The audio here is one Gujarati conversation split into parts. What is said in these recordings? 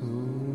through.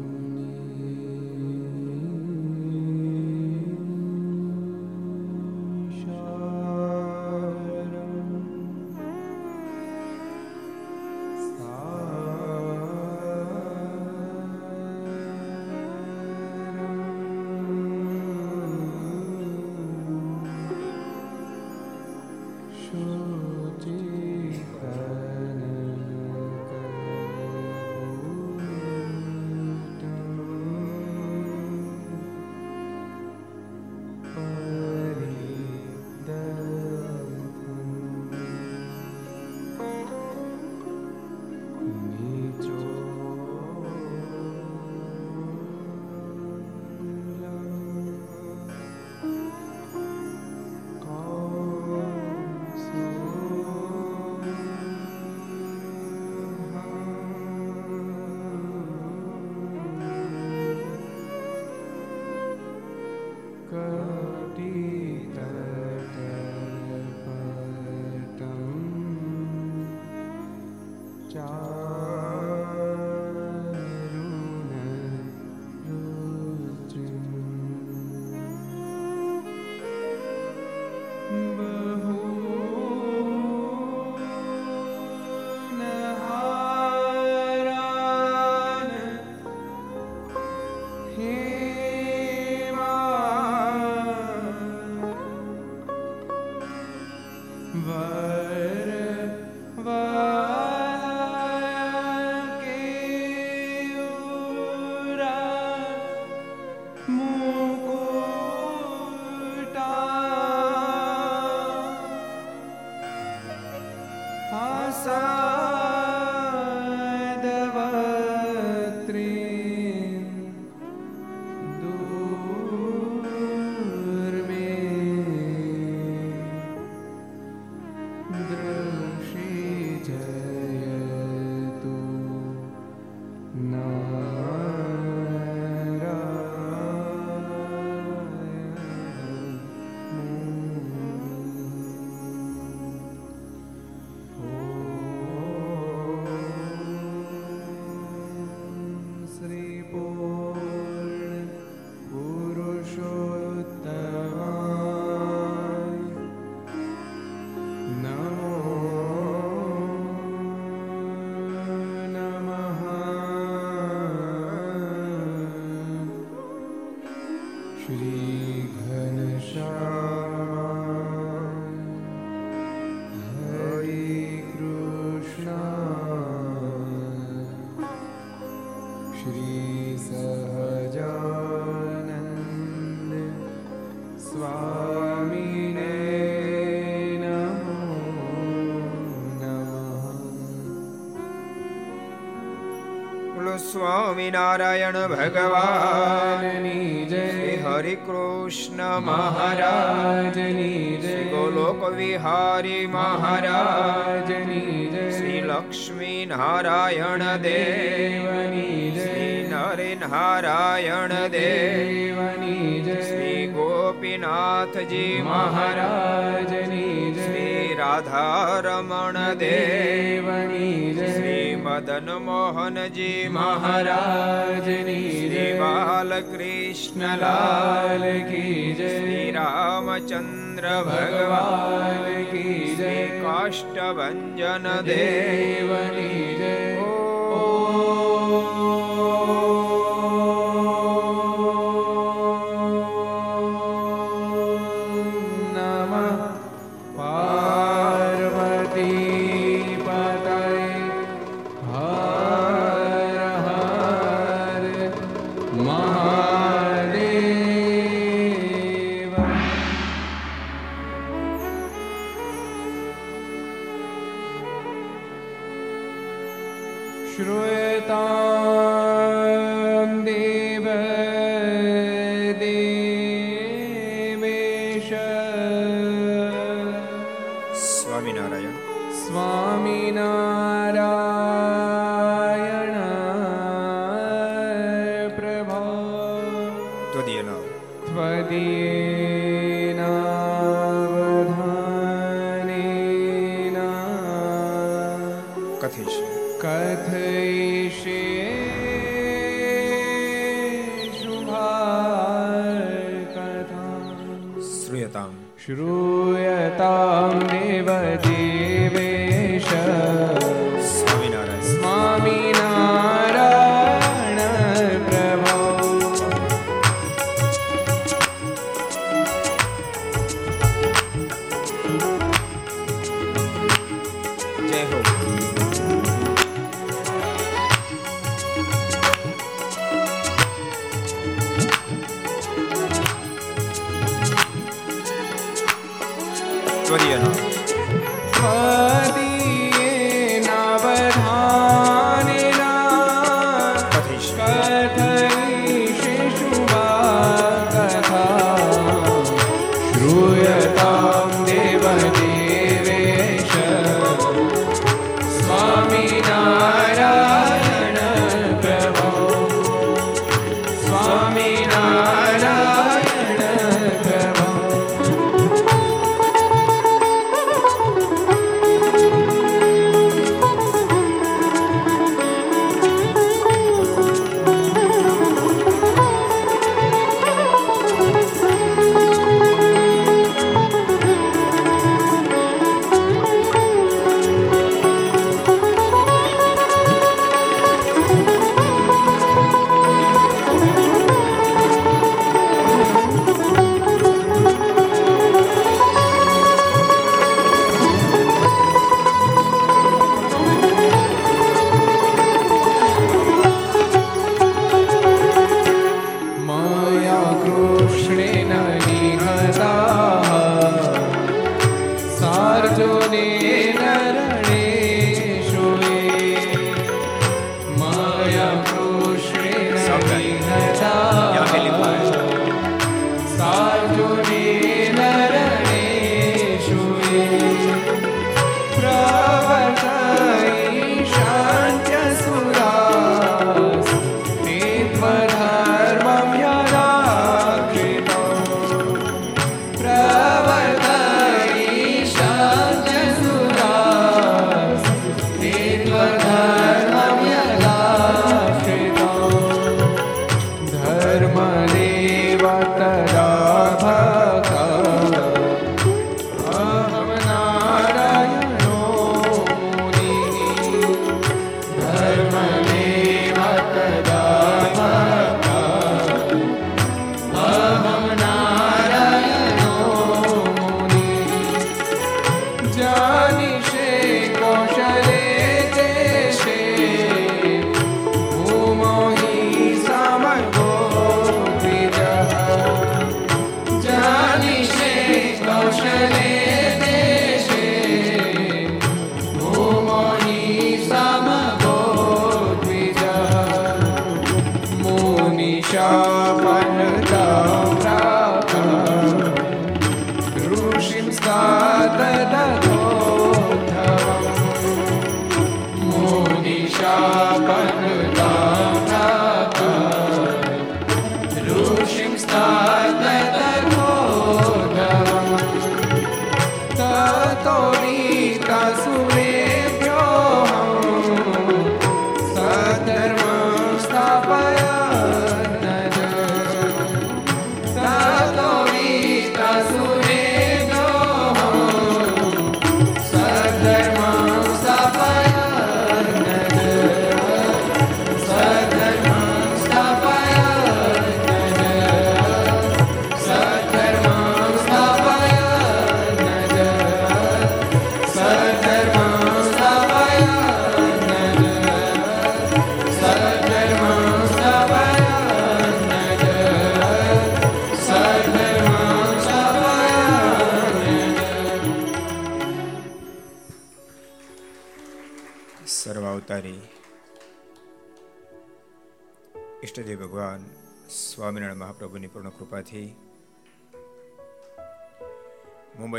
સ્વામિનારાયણ ભગવાનની જય। હરિ કૃષ્ણ મહારાજની જય। ગોલોક વિહારી મહારાજની જય। શ્રી લક્ષ્મી નારાયણ દેવની જય। નરે નારાયણ દેવની જય। શ્રી ગોપીનાથજી મહારાજની શ્રી રાધારમણ દેવની શ્રી મદન મોહનજી મહારાજની શ્રી બાલકૃષ્ણ લાલ કી જય શ્રી રામચંદ્ર ભગવાન કી જય કાષ્ટભન દેવની श्रूयतां देवदेव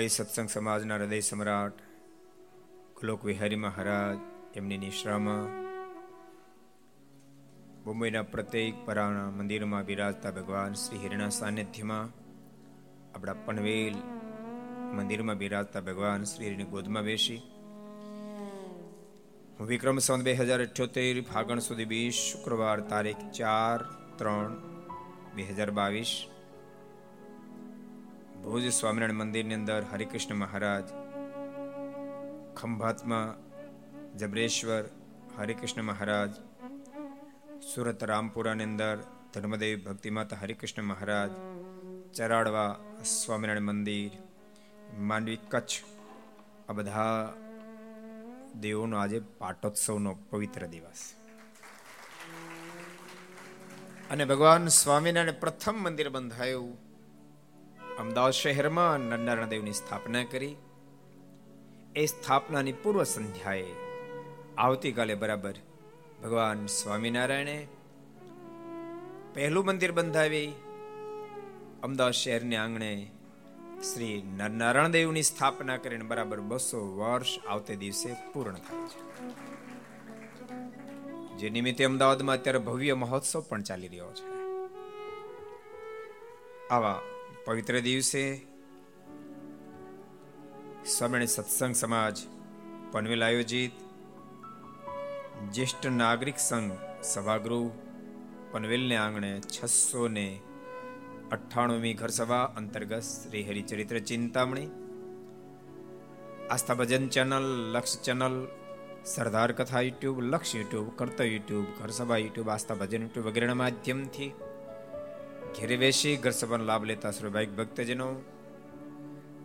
અમારી સત્સંગ સમાજના હૃદય સમ્રાટ કુલોક વિહારી મહારાજ એમની નિશ્રામાં મુંબઈના પ્રત્યેક પરાણા મંદિરમાં બિરાજતા ભગવાન શ્રી હિરણા સાનિધ્યમાં આપણા પનવેલ મંદિરમાં બિરાજતા ભગવાન શ્રી હરિની ગોદમાં બેસી હું વિક્રમ સંત બે હજાર અઠ્યોતેર ફાગણ સુધી બીસ શુક્રવાર તારીખ ચાર ત્રણ બે હજાર બાવીસ ભુજ સ્વામિનારાયણ મંદિરની અંદર હરિકૃષ્ણ મહારાજ, ખંભાતમાં, જબરેશ્વર, હરિકૃષ્ણ મહારાજ, સુરત રામપુરાની અંદર ધર્મદેવી ભક્તિમાતા હરિકૃષ્ણ મહારાજ, ચરાડવા સ્વામિનારાયણ મંદિર, માંડવી કચ્છ, આ બધા દેવોનો આજે પાટોત્સવનો પવિત્ર દિવસ. અને ભગવાન સ્વામિનારાયણ પ્રથમ મંદિર બંધાયું. અમદાવાદ શહેરમાં નરનારાયણ દેવની સ્થાપના કરી. એ સ્થાપનાની પૂર્વ સંધ્યાએ આવતીકાલે બરાબર ભગવાન સ્વામિનારાયણે પહેલું મંદિર બંધાવી. અમદાવાદ શહેરને આંગણે શ્રી નરનારાયણ દેવની સ્થાપના કરીને બરાબર બસો વર્ષ આવતે દિવસે પૂર્ણ થાય છે. જે નિમિત્તે અમદાવાદમાં અત્યારે ભવ્ય મહોત્સવ પણ ચાલી રહ્યો છે. આવા પવિત્ર દિવસે સ્વામી સત્સંગ સમાજ પનવેલ આયોજિત જ્યેષ્ઠ નાગરિક સંઘ સભાગૃહ પનવેલને આંગણે છસો ને અઠ્ઠાણુંમી ઘરસભા અંતર્ગત Shri Haricharitra Chintamani, Aastha Bhajan channel, Laksh channel, Sardar Katha YouTube, Laksh YouTube, Kartavya YouTube, Gharsabha YouTube, Aastha Bhajan YouTube વગેરેના માધ્યમથી ઘેરે બેસી ઘર સભાનો લાભ લેતા સ્વાભાવિક ભક્તજનો,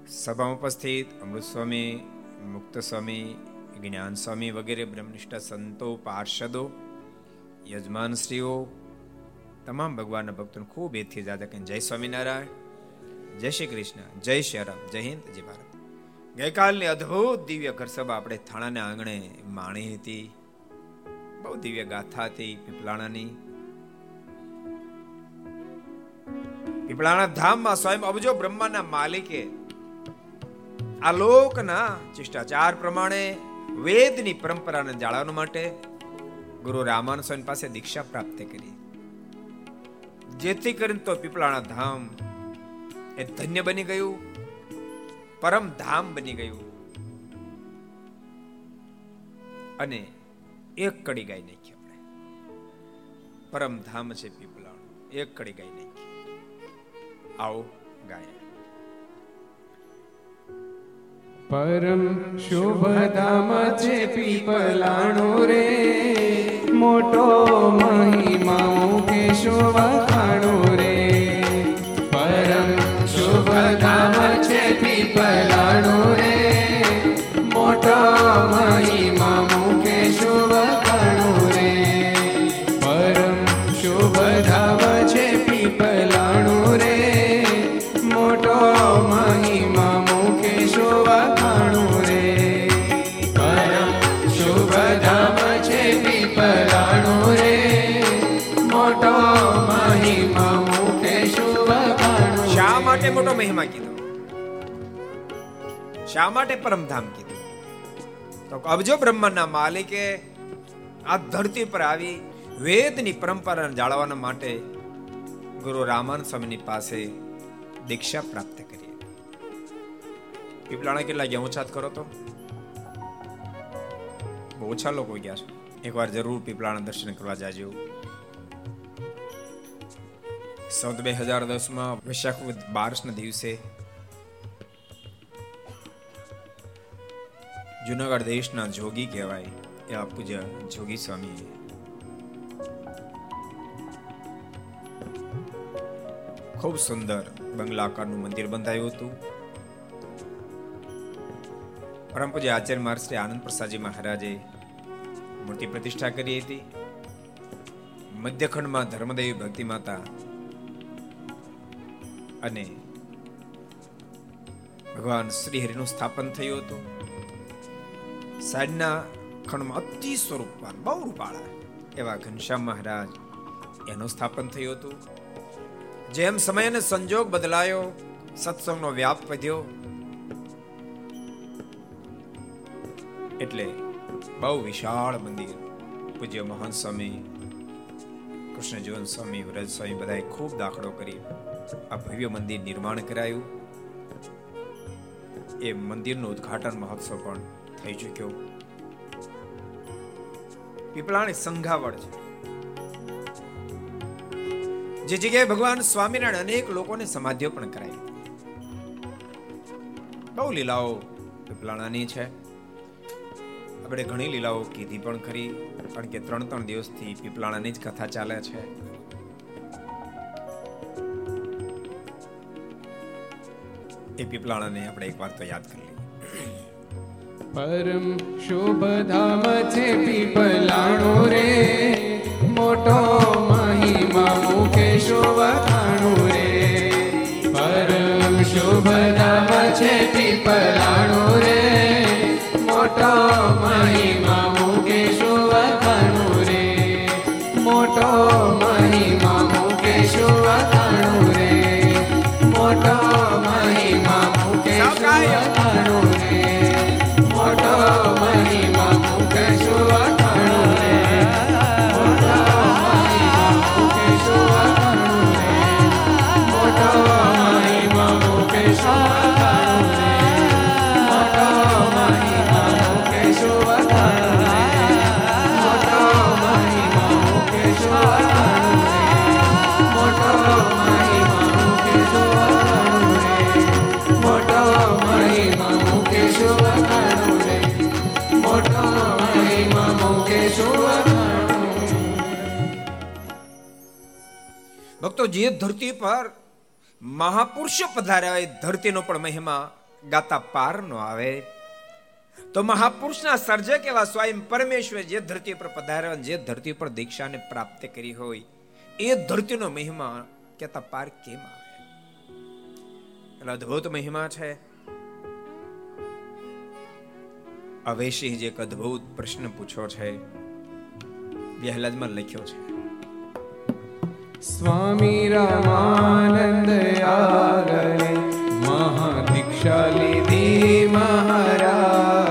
સભામાં ઉપસ્થિત અમૃત સ્વામી, મુક્ત સ્વામી, જ્ઞાન સ્વામી વગેરે બ્રહ્મનિષ્ઠ સંતો, પાર્ષદો યજમાનશ્રીઓ તમામ ભગવાનના ભક્તોને ખૂબ એથી જાદા કે જય સ્વામિનારાયણ, જય શ્રી કૃષ્ણ, જય શ્રી રામ, જય હિન્દ, જય ભારત. ગઈકાલની અદ્ભુત દિવ્ય ઘર સભા આપણે થાણાના આંગણે માણી હતી. બહુ દિવ્ય ગાથા હતી પીપલાણાની પીપળાણા ધામમાં સ્વયં અબજો બ્રહ્માના માલિકે આ લોકના શિષ્ટાચાર પ્રમાણે વેદની પરંપરાને જાળવવા માટે ગુરુ રામાન સ્વામી પાસે દીક્ષા પ્રાપ્ત કરી. જેથી કરીને તો પીપળાણા ધામ એ ધન્ય બની ગયું, પરમ ધામ બની ગયું અને એક કડી ગાય નાખી આપણે. પરમ ધામ છે પીપળાણું, એક કડી ગાય નાખી. આવો ગાય પરમ શુભધામ છે પીપલાણો રે. મોટો મહિમા કેશો શોભાણો રે. શા માટે પરમધામ કીધું? તો અબજો બ્રહ્માંડના માલિકે આ ધરતી પર આવી વેદની પરંપરાને જાળવવાના માટે ગુરુ રામાન સ્વામીની પાસે દીક્ષા પ્રાપ્ત કરી. પીપલાણા કેટલા ગયા ઓછા કરો તો. ઓછા લોકો ગયા છે. એકવાર જરૂર પીપલાણા દર્શન કરવા જાજો. સૌ બે હજાર દસમાં વૈશાખ બારસના દિવસે જુનાગઢ દેશના જોગી કહેવાય એવા પૂજ્ય જોગી સ્વામી ખૂબ સુંદર બંગલાકારનું મંદિર બંધાયું હતું. પરમ પૂજ્ય આચાર્ય મહારાજ શ્રી આનંદ પ્રસાદજી મહારાજે મૂર્તિ પ્રતિષ્ઠા કરી હતી. મધ્યખંડમાં ધર્મદેવી ભક્તિ માતા અને ભગવાન શ્રી હરિનું સ્થાપન થયું હતું. સાઈડના ખંડમાં અતિ સ્વરૂપવાન બહુ રૂપાળા એવા ઘનશ્યામ મહારાજ એનું સ્થાપન થયું હતું. જેમ સમય અને સંજોગ બદલાયો, સત્સંગનો વ્યાપ વધ્યો. એટલે બહુ વિશાળ મંદિર, પૂજ્ય મહાન સ્વામી કૃષ્ણ જીવન સ્વામી, વ્રજ સ્વામી બધાએ ખૂબ દાખલો કરી આ ભવ્ય મંદિર નિર્માણ કરાયું. એ મંદિરનું ઉદ્ઘાટન મહોત્સવ પણ થઈ ચૂક્યો. પીપળાની સંઘાવડ છે. જે જગ્યાએ ભગવાન સ્વામિનારાયણ અનેક લોકોને સમાધિઓ પણ કરાવી બહુ લીલાઓ પીપલાણાની છે. આપણે ઘણી લીલાઓ કીધી પણ ખરી, કારણ કે ત્રણ ત્રણ દિવસથી પીપલાણાની જ કથા ચાલે છે. એ પીપલાણાને આપણે એક વાર તો યાદ કરી પરમ શુભ ધામ છે પીપલાણો રે. મોટો મહિમા મુકેશો વખાણું રે. પરમ શુભ ધામ છે પીપલાણો રે. મોટો મહિમા ભક્તો જે ધરતી પર મહાપુરુષો પધાર્યા એ ધરતીનો પણ મહિમા ગાતા પાર નો આવે. તો મહાપુરુષના સર્જક એવા સ્વયં પરમેશ્વર જે ધરતી પર પધાર્યા જે ધરતી પર દીક્ષાને પ્રાપ્ત કરી હોય, એ ધરતીનો મહિમા કેતા પાર કેમ આવે? એટલે અદ્ભુત મહિમા છે. અવેશી જે એક અદ્ભુત પ્રશ્ન પૂછ્યો છે. બેહલાદમાં લખ્યો છે. સ્વામી રામાનંદ આગળ મહાદીક્ષા લીધી મહારાજ.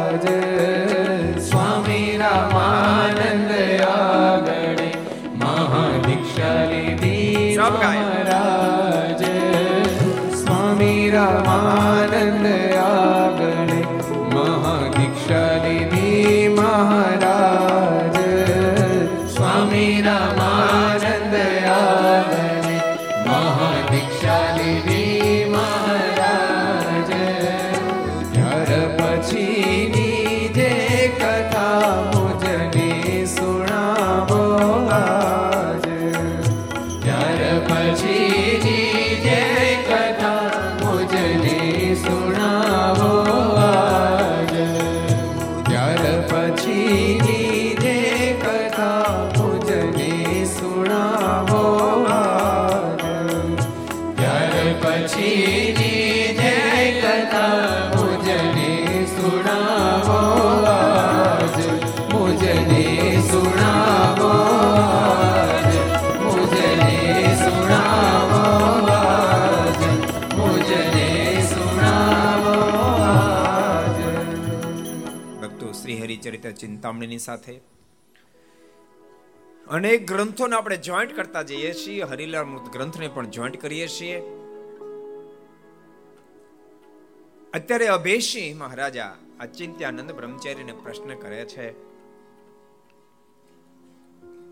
ચિંતામણીની સાથે. અનેક ગ્રંથોને આપણે જોઈન્ટ કરતા જઈએ છીએ. હરિલાલ મૃત ગ્રંથને પણ જોઈન્ટ કરીએ છીએ. અત્યારે અભેશી મહારાજા અચિંત્યાનંદ બ્રહ્મચારીને પ્રશ્ન કરે છે,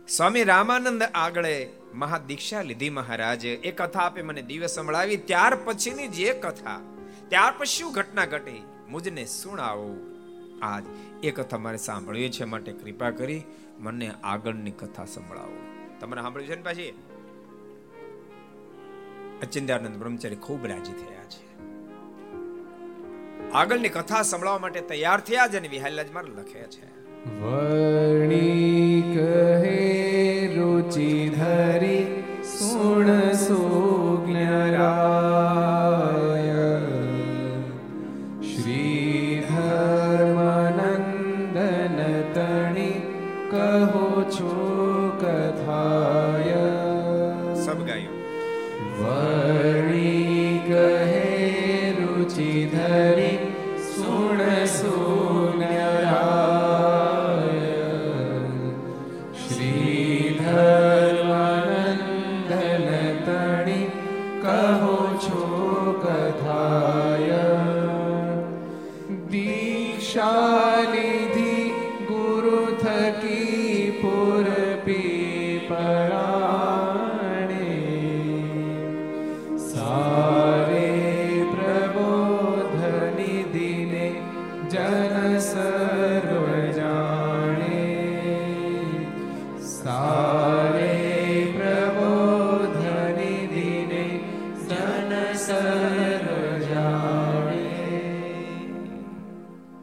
સ્વામી રામાનંદ આગળ મહાદીક્ષા લીધી મહારાજ, એ કથા આપે મને દિવ્ય સંભળાવી. ત્યાર પછીની જે કથા, ત્યાર પછી શું ઘટના ઘટી, મુજને સુણાવો. આજ એ કથા મારે સાંભળવી છે, માટે કૃપા કરી મને આગળની કથા સંભળાવો. તમને સાંભળ્યું છે ને પાછી? અચિંદ્યાનંદ બ્રહ્મચારી ખૂબ રાજી થયા છે. આગળની કથા સંભળાવવા માટે તૈયાર થયા છે અને વિહાલલાજ માર લખે છે. વર્ણી કહે રુચિ ધરી સુણ સુજ્ઞરાય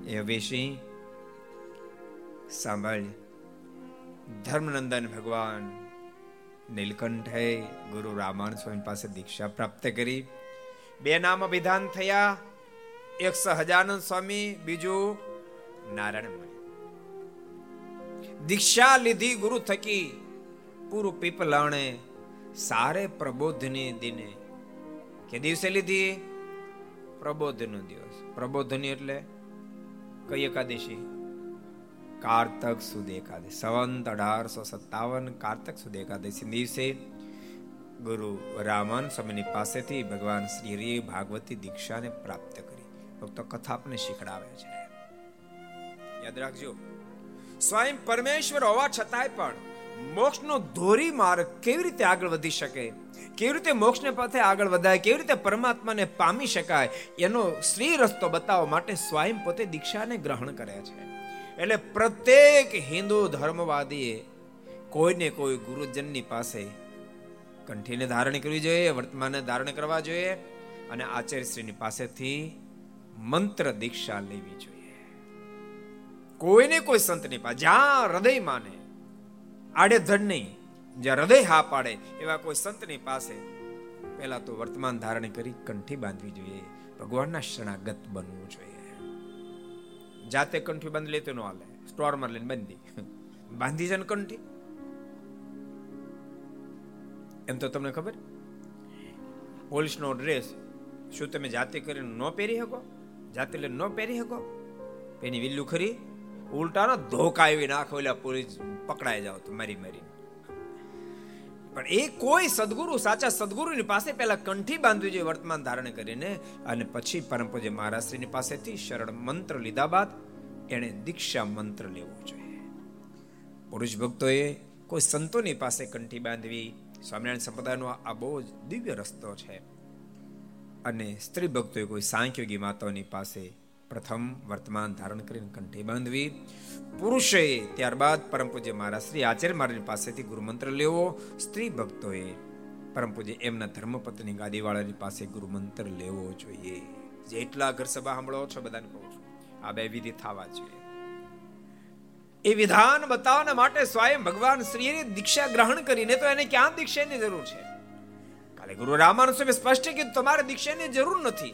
એ હવે સાંભળ. ધર્મનંદન ભગવાન નીલકંઠે ગુરુ રામાન સ્વામી પાસે દીક્ષા પ્રાપ્ત કરી. બે નામ વિધાન થયા. એક સહજાનંદ સ્વામી, બીજું નારાયણ દીક્ષા લીધી ગુરુ થકી. પૂરું પીપલાણે સારે પ્રબોધની દિને કે દિવસે લીધી? પ્રબોધનો દિવસ. પ્રબોધની એટલે કઈ એકાદશી? કારતક સુદ એકાદશી. સંવંત અઢારસો સત્તાવન કારતક સુદ એકાદશી. દિવસે ગુરુ રામન સ્વામીની પાસેથી ભગવાન શ્રી હરિ ભાગવતી દીક્ષાને પ્રાપ્ત કરી. ભક્તો કથા આપણે શીખડાવે છે. યાદ રાખજો. સ્વયં પરમેશ્વર હોવા છતાંય પણ મોક્ષનો ધોરી માર્ગ કેવી રીતે આગળ વધી શકે? કેવી રીતે મોક્ષને પથે આગળ વધાય, કેવી રીતે પરમાત્માને પામી શકાય, એનો શ્રી રસ્તો બતાવવા માટે સ્વયં પોતે દીક્ષાને ગ્રહણ કરે છે. એટલે પ્રત્યેક હિન્દુ ધર્મવાદીએ કોઈને કોઈ ગુરુજનની પાસે કંઠીને ધારણ કરવી જોઈએ, વર્તમાનને ધારણ કરવા જોઈએ અને આચાર્યશ્રીની પાસેથી મંત્ર દીક્ષા લેવી જોઈએ. કોઈને કોઈ સંતની પાસે, જ્યાં હૃદય માને આડેધડ નહીં જ્યાં હૃદય હા પાડે એવા કોઈ સંતની પાસે પહેલા તો વર્તમાન ધારણ કરી કંઠી બાંધવી જોઈએ, ભગવાનના શરણાગત બનવું જોઈએ. જાતે કંઠી બાંધી લેતો ન હાલે, સ્ટોરમાં લઈને બાંધી. બાંધી છે ને કંઠી? એમ તો તમને ખબર? પોલીસનો ડ્રેસ શું તમે જાતે કરીને ન પહેરી શકો? જાતે લઈને ન પહેરી શકો? એની વિલ્લુ ખરી? ઉલટાનો ધોકા આવી નાખો એટલે પોલીસ પકડાઈ જાવ તો મારી મારી પણ એ કોઈ સદગુરુ, સાચા સદગુરુની પાસે પહેલા કંઠી બાંધવી જોઈએ, વર્તમાન ધારણ કરીને. અને પછી પરમ પૂજ્ય મહારાજશ્રીની પાસેથી શરણ મંત્ર લીધા બાદ એણે દીક્ષા મંત્ર લેવો જોઈએ. પુરુષ ભક્તોએ કોઈ સંતોની પાસે કંઠી બાંધવી, સ્વામિનારાયણ સંપ્રદાયનો આ બહુ જ દિવ્ય રસ્તો છે. અને સ્ત્રી ભક્તોએ કોઈ સાંખ્યોગી માતાઓની પાસે પ્રથમ વર્તમાન ધારણ કરીને કંઠી બાંધવી. પુરુષે ત્યારબાદ પરમ પૂજ્ય મહારાજ શ્રી આચાર્ય મહારાજ પાસેથી ગુરુમંત્ર લેવો. સ્ત્રી ભક્તોએ પરમ પૂજ્ય એમના ધર્મપત્ની ગાદીવાળાની પાસે ગુરુમંત્ર લેવો જોઈએ. જેટલા ઘર સભા સાંભળો છો બધાને કહું છું, આ બે વિધિ થવા જોઈએ એ વિધાન બતાવવા માટે સ્વયં ભગવાન શ્રીએ દીક્ષા ગ્રહણ કરીને તો એને ક્યાં દીક્ષાની જરૂર છે? કાલે ગુરુ રામાનુ સ્વામી સ્પષ્ટ કીધું, તમારે દીક્ષાની જરૂર નથી.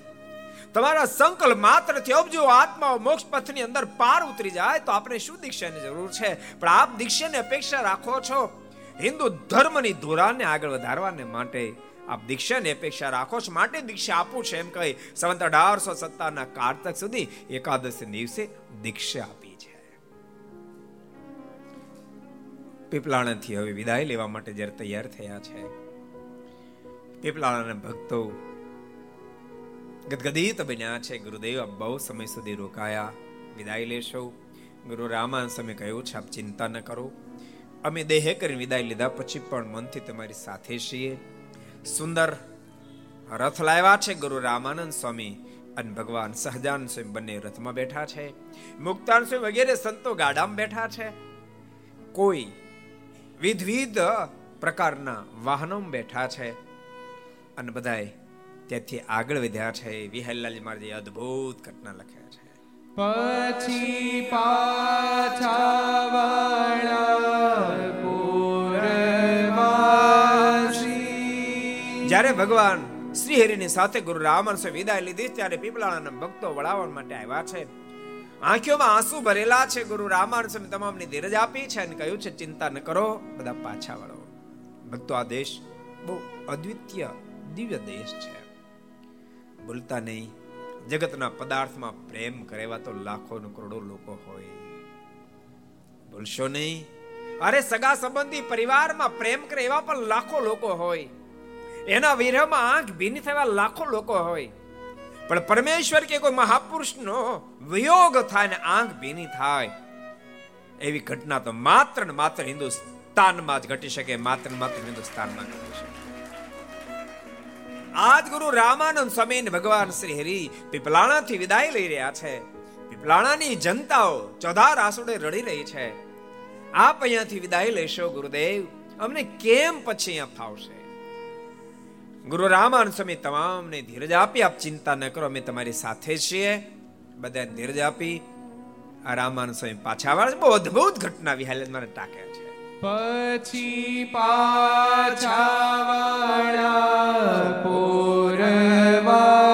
તમારા સંકલ્પ માત્રથી અબજો આત્માઓ મોક્ષ પથની અંદર પાર ઉતરી જાય તો આપણે શું દીક્ષાની જરૂર છે? પણ આપ દીક્ષાની અપેક્ષા રાખો છો. હિન્દુ ધર્મની ધોરાને આગળ વધારવાને માટે આપ દીક્ષાની અપેક્ષા રાખો છો. માટે દીક્ષા આપું છે એમ કહી સંવંત અઢારસો સત્તાના કારતક સુધી એકાદશી દિવસે દીક્ષા આપી છે. પીપલાણાથી હવે વિદાય લેવા માટે જ્યારે તૈયાર થયા છે. પીપલાણાના ભક્તો ગદગદિત બન્યા છે. ગુરુદેવ, આપ બહુ સમય સુધી રોકાયા. વિદાય લેશો. ગુરુ રામાન સમય કહ્યું છે, આપ ચિંતા ન કરો. અમે દેહે કરીને વિદાય લીધા પછી પણ મનથી તમારી સાથે છીએ. સુંદર રથ લાવ્યા છે ગુરુ રામાનંદ સ્વામી અને ભગવાન સહજાન સ્વયં બંને રથમાં બેઠા છે. મુક્તાન સ્વયં વગેરે સંતો ગાડામાં બેઠા છે. કોઈ વિધવિધ પ્રકારના વાહનોમાં બેઠા છે. અને બધાએ ત્યાંથી આગળ વધ્યા છે. વિહલ્લાલજી મહારાજે અદ્ભુત ઘટના લખ્યા છે. પછી પાછા જ્યારે ભગવાન શ્રી હરિની સાથે ગુરુ રામરસે વિદાય લીધી ત્યારે પીપળાના ભક્તો વળાવવા માટે આવ્યા છે. આંખોમાં આંસુ ભરેલા છે ગુરુ રામાનુ તમામની ધીરજ આપી છે અને કહ્યું છે ચિંતા ન કરો બધા પાછા વળો. ભક્તો આ દેશ બહુ અદ્વિતીય દિવ્ય દેશ છે. ભૂલતા નહીં. જગતના પદાર્થમાં પ્રેમ કરે એવા તો લાખો કરોડો લોકો હોય. ભૂલશો નહીં? અરે સગા સંબંધી પરિવારમાં પ્રેમ કરે એવા પણ લાખો લોકો હોય. એના વિરહમાં આંખ ભીની થવા લાખો લોકો હોય. પણ પરમેશ્વર કે કોઈ મહાપુરુષનો વિયોગ થાય ને આંખ ભીની થાય. એવી ઘટના તો માત્ર ને માત્ર હિન્દુસ્તાનમાં જ ઘટી શકે, માત્ર ને માત્ર હિન્દુસ્તાનમાં ઘટી શકે. આજ ગુરુ રામાનંદ સ્વામી ભગવાન શ્રી હરિ પીપલાણાથી વિદાય લઈ રહ્યા છે. પીપલાણાની જનતાઓ ચોધાર આસુડે રડી રહી છે. આપ અહીંયાથી વિદાય લેશો, ગુરુદેવ. અમને કેમ પછી અહીંયા ફાવશે? ગુરુ રામાનંદ સ્વામી તમામને ધીરજ આપી, આપ ચિંતા ન કરો, અમે તમારી સાથે છીએ. બધા ધીરજ આપી, આ રામાનંદ સ્વામી પાછા આવે બહુ અદભુત ઘટના વિહાલે મારે ટાંકે છે. પછી પાછા વાળા પૂરવાસી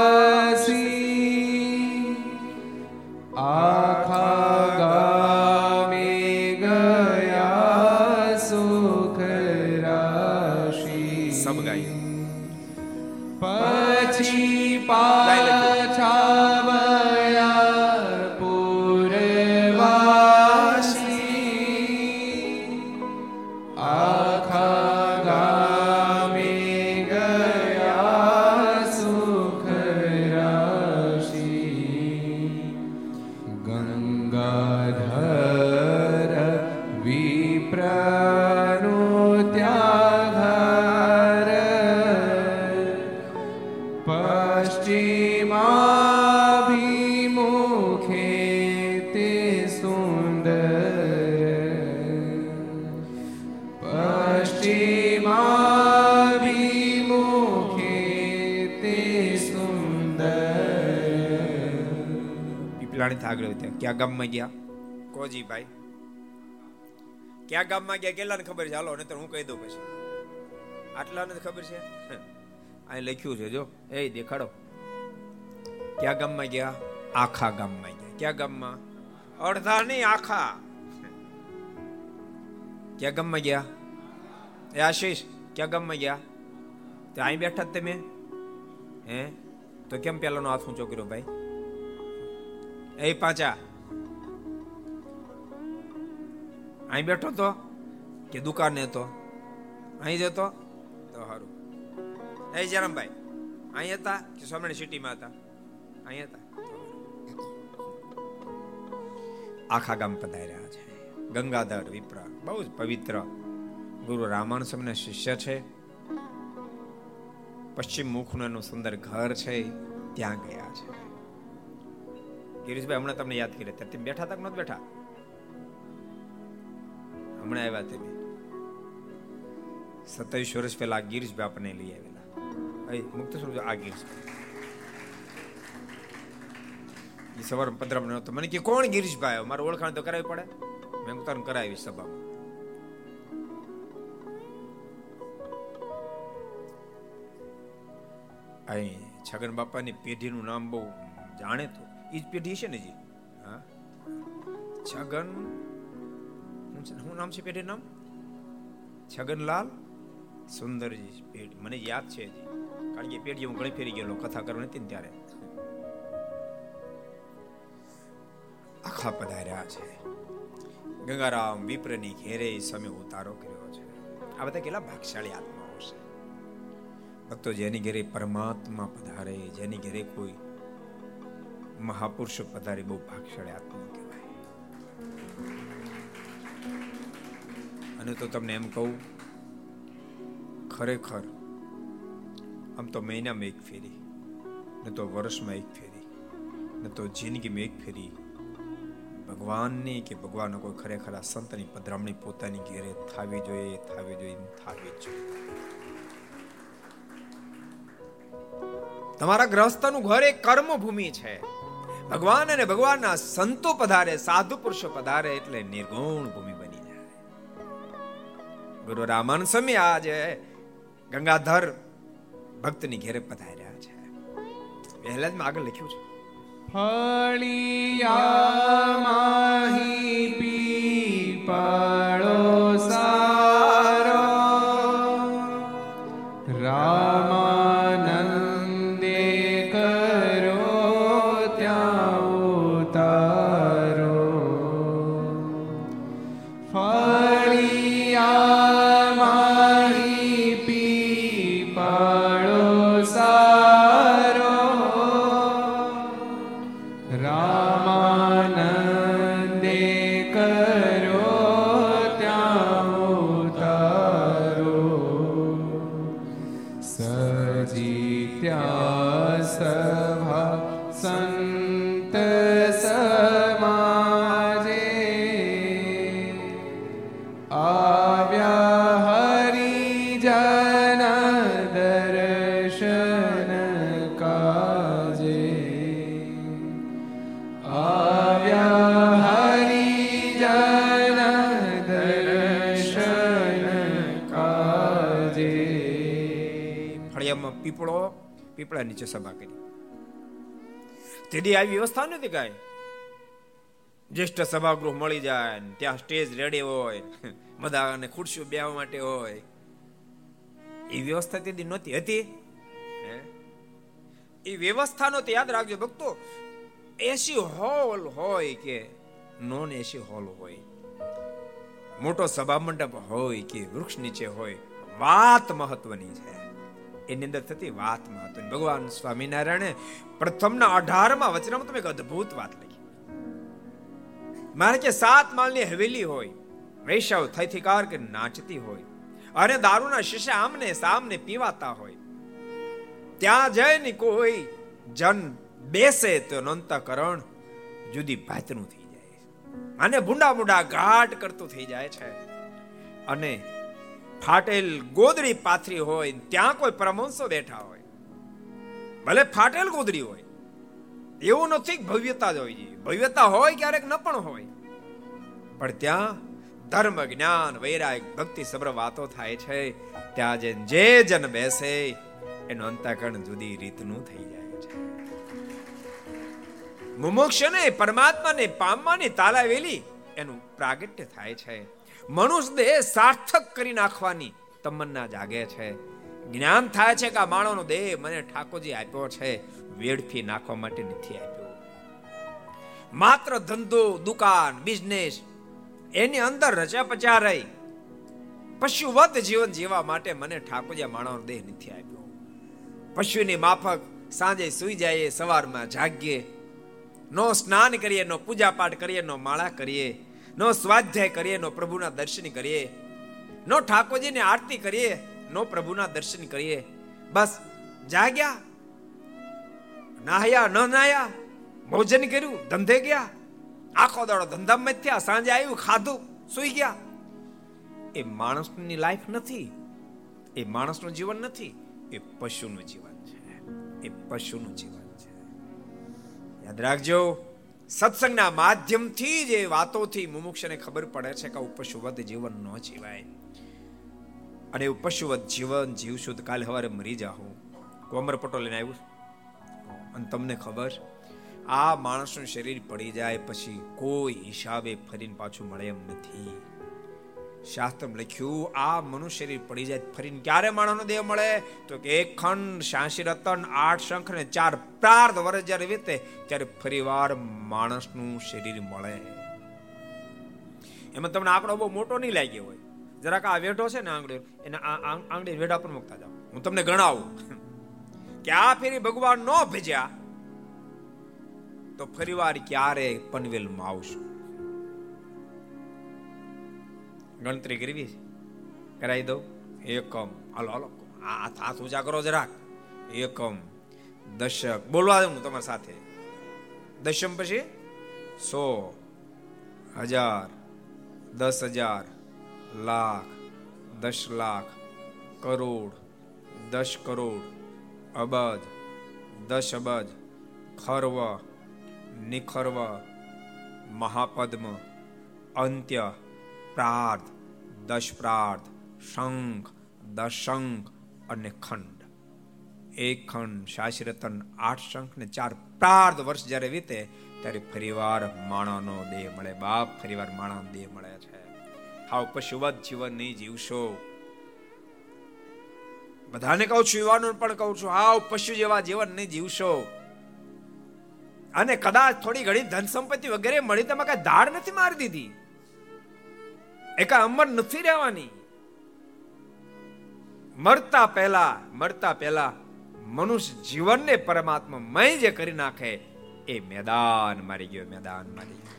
ક્યાં ગામમાં ગયા? કોજીભાઈ. ક્યાં ગામમાં ગયા? કેટલાને ખબર છે? હાલો, નહીતર હું કહી દઉં પછી. આટલાને ખબર છે? અહીં લખ્યું છે, જો. એ દેખાડો. ક્યાં ગામમાં ગયા? આખા ગામમાં ગયા. ક્યાં ગામમાં? અડધા નહીં, આખા. ક્યાં ગામમાં ગયા? એ આશીષ, ક્યાં ગામમાં ગયા? તે અહીં બેઠા તમે? હે? તો કેમ પેલાનો હાથ ઊંચો કર્યો ભાઈ? એ પાછા. અહીં બેઠો તો? કે દુકાને હતો અહીં જતો? તો સારું એ જયરામભાઈ, અહીં હતા કે સોમણી સિટીમાં હતા? અહીં હતા. આખા ગામ પધાર્યા છે. ગંગાધર, વિપ્ર, બહુ જ પવિત્ર. ગુરુ રામાનુ સ્વામીના શિષ્ય છે. પશ્ચિમ મુખનું સુંદર ઘર છે. ત્યાં ગયા છે. ગિરીશભાઈ, હમણાં તમને યાદ કરી ત્યાં બેઠા તક નહોતા બેઠા? હમણાં આવ્યા તમે સત્તાવીસ વર્ષ પહેલા ગિરીશભાઈ આપણને લઈ આવેલા. મુક્ત સ્વરૂપ આ ગિરીશભાઈ એ સવાર પંદર નહોતો. મને કે, કોણ ગિરીશભાઈ મારે ઓળખાણ તો કરાવી પડે. મેં તને કરાવી સભામાં. અહીં છગન બાપાની પેઢીનું નામ બહુ જાણે તો. એ જ પેઢી છે ને જી? હા? છગન શું છે શું નામ છે પેઢી નામ? છગનલાલ સુંદરજી પેઢી. મને યાદ છે કારણ કે પેઢી હું ઘણી ફેરી ગયેલો, કથા કરવાની હતી ને ત્યારે. આખા પધાર્યા છે. ગંગારામ વિપ્રની ઘેરે સમય ઉતારો કર્યો છે. આ બધા કેટલા ભાગશાળી આત્માઓ છે. ભક્તો જેની ઘેરે પરમાત્મા પધારે, જેની ઘેરે કોઈ મહાપુરુષ પધારે, બહુ ભાગશાળી આત્મા અને તો તમને એમ કહું, ખરેખર આમ તો મહિનામાં એક ફેરી, ન તો વર્ષમાં એક ફેરી, ન તો જિંદગીમાં એક ફેરી. ભગવાનની કે ભગવાનનો કોઈ ખરેખર આ સંતની પધરામણી પોતાની ઘેરે થાવી જોઈએ થાવી જોઈએ થાવી જોઈએ. તમારા ગ્રહસ્થનું ઘર એ કર્મભૂમિ છે. ભગવાન અને ભગવાનના સંતો પધારે, સાધુ પુરુષો પધારે એટલે નિર્ગુણ ભૂમિ ગુરુ રામાન સમય આજે ગંગાધર ભક્તની ઘેરે રહ્યા છે. પહેલા આગળ લખ્યું છે. ફળિયામાહી પીપળો સારો પીપળા નીચે સભા કરી. તેથી આવી વ્યવસ્થા નથી કાંઈ? જ્યેષ્ઠ સભાગૃહ મળી જાય ત્યાં સ્ટેજ રેડી હોય બધા ખુરશીઓ બેવા માટે હોય. એ વ્યવસ્થા તેથી નહોતી, હતી? એ વ્યવસ્થા તો યાદ રાખજો ભક્તો, એસી હોલ હોય કે નોન એસી હોલ હોય, મોટો સભા મંડપ હોય કે વૃક્ષ નીચે હોય, વાત મહત્વની છે. એની અંદર થતી વાત મહત્વની. ભગવાન સ્વામિનારાયણે પ્રથમના અઢારમાં વચનામાં તમે એક અદ્ભુત વાત લખી. મારે કે સાત માલની હવેલી હોય, વૈશવ થઈથી કાર કે નાચતી હોય, અને દારૂના શીશા આમને સામને પીવાતા હોય, ત્યાં જઈને કોઈ જન બેસે તો નંતકરણ જુદી ભાતનું થઈ જાય. અને ભૂંડા મૂંડા ઘાટ કરતું થઈ જાય છે. અને ફાટેલ ગોદડી પાથરી હોય, ત્યાં કોઈ પરમહંસો બેઠા હોય. ભલે ફાટેલ ગોદડી હોય, એવું નથી ભવ્યતા જ હોય. ભવ્યતા હોય, ક્યારેક ન પણ હોય. પણ ત્યાં ધર્મ, જ્ઞાન, વૈરાગ, ભક્તિ સબ્ર વાતો થાય છે. ત્યાં જે જે જન બેસે, એનું અંતકરણ જુદી રીતનું થઈ જાય છે. મુમોક્ષને, પરમાત્માને, પામવાની તાલાવેલી એનું પ્રાગટ્ય થાય છે. મનુષ્ય દેહ સાર્થક કરી નાખવાની તમન્ના જાગે છે. જ્ઞાન થાય છે કે આ માણસનો દેહ મને ઠાકોરજી આપ્યો છે, વેડફી નાખવા માટે નથી આપ્યો. માત્ર ધંધો, દુકાન બિઝનેસ એની અંદર રચા પચા રહી. પશુવત જીવન જીવવા માટે મને ઠાકોરજી માણસનો દેહ નથી આપ્યો. પશુની માફક સાંજે સુઈ જઈએ, સવારમાં જાગીએ, નો સ્નાન કરીએ, નો પૂજા પાઠ કરીએ, નો માળા કરીએ નો સ્વાધ્યાય કરીએ, નો પ્રભુના દર્શન કરીએ. નો ઠાકોરજીની આરતી કરીએ, નો પ્રભુના દર્શન કરીએ. બસ જાગ્યા, નાહ્યા, ન નાહ્યા, ભોજન કર્યું, ધંધે ગયા. આખો દાડો ધંધામાં થયા, સાંજે આવ્યું, ખાધું, સુઈ ગયા. એ માણસની લાઈફ નથી. એ માણસનું જીવન નથી. એ પશુનું જીવન છે. એ પશુનું જીવન છે. યાદ રાખજો. સત્સંગના માધ્યમથી જે વાતોથી મુમુક્ષને ખબર પડે છે કે ઉપશુવત જીવન ન જીવાય. અને ઉપશુવત જીવન જીવશું તો કાલે સવારે મરી જાઉં કોમર પટો લઈને આવ્યું. અને તમને ખબર, આ માણસનું શરીર પડી જાય પછી કોઈ હિસાબે ફરીને પાછું મળે એમ નથી. શાસ્ત્ર લખ્યું, આ મનુષ્ય પડી જાય, ફરીને ક્યારે માણસનો દેહ મળે? તો કે, એક ખંડ શાંસી રતન, આઠ શંખ ને ચાર પ્રાર્ધ વર્ષ જ્યારે વીતે, ત્યારે ફરીવાર માણસનું શરીર મળે. એમાં તમને આંકડો બહુ મોટો નહીં લાગ્યો હોય. જરાક આ વેઢો છે ને આંગળી, એને આંગળી વેઢા પર મૂકતા જાઓ. હું તમને ગણાવું. કે આ ફેરી ભગવાન નો ભેજ્યા, તો ફરીવાર ક્યારે પનવેલમાં આવશું? ગણતરી કરવી કરાવી દઉં. એકમ હાલો હાલો. હાથ હાથ ઊંચા કરો જરાક એકમ દશક. બોલવા દઉં તમારી સાથે. દશમ પછી સો હજાર, દસ હજાર, લાખ, દસ લાખ, કરોડ, દસ કરોડ, અબજ, દસ અબજ, ખર્વ, નિખર્વ, મહાપદ્મ, અંત્ય પ્રાર્થ દશ પ્રાર્થ શંખ, દશંખ અને ખંડ. એક ખંડ શાશરતન આઠ શંખ ને ચાર પ્રાર્ધ વર્ષ જ્યારે વીતે, ત્યારે ફરીવાર માણાનો દેહ મળે. બાપ, ફરીવાર માણાનો દેહ મળે છે. હાવ પશુવત જીવન નહીં જીવશો. બધાને કહું છું યુવાનો પણ કહું છું હાવ પશુ જેવા જીવન નહીં જીવશો. અને કદાચ થોડી ઘણી ધન સંપત્તિ વગેરે મળી, તમે કઈ ધાડ નથી મારી દીધી. એકા અમર નથી રહેવાની. મરતા પહેલા મરતા પહેલા મનુષ્ય જીવનને પરમાત્મા મય જે કરી નાખે, એ મેદાન મારી ગયો, મેદાન મારી ગયો.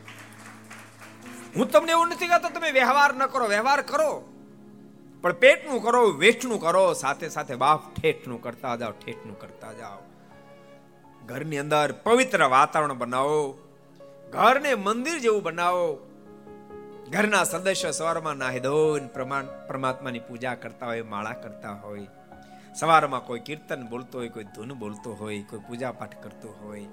હું તમને એવું નથી કહેતો, તમે વ્યવહાર ન કરો, વ્યવહાર કરો. પણ પેટનું કરો વેઠનું કરો, સાથે સાથે બાપ ઠેઠનું કરતા જાઓ, ઠેઠનું કરતા જાઓ. ઘરની અંદર પવિત્ર વાતાવરણ બનાવો, ઘરને મંદિર જેવું બનાવો ઘરના સદસ્ય સવારમાં નાહી ધોઈને પ્રમાણ પરમાત્માની પૂજા કરતા હોય, માળા કરતા હોય. સવારમાં કોઈ કીર્તન બોલતો હોય, કોઈ ધૂન બોલતો હોય, કોઈ પૂજા પાઠ કરતો હોય.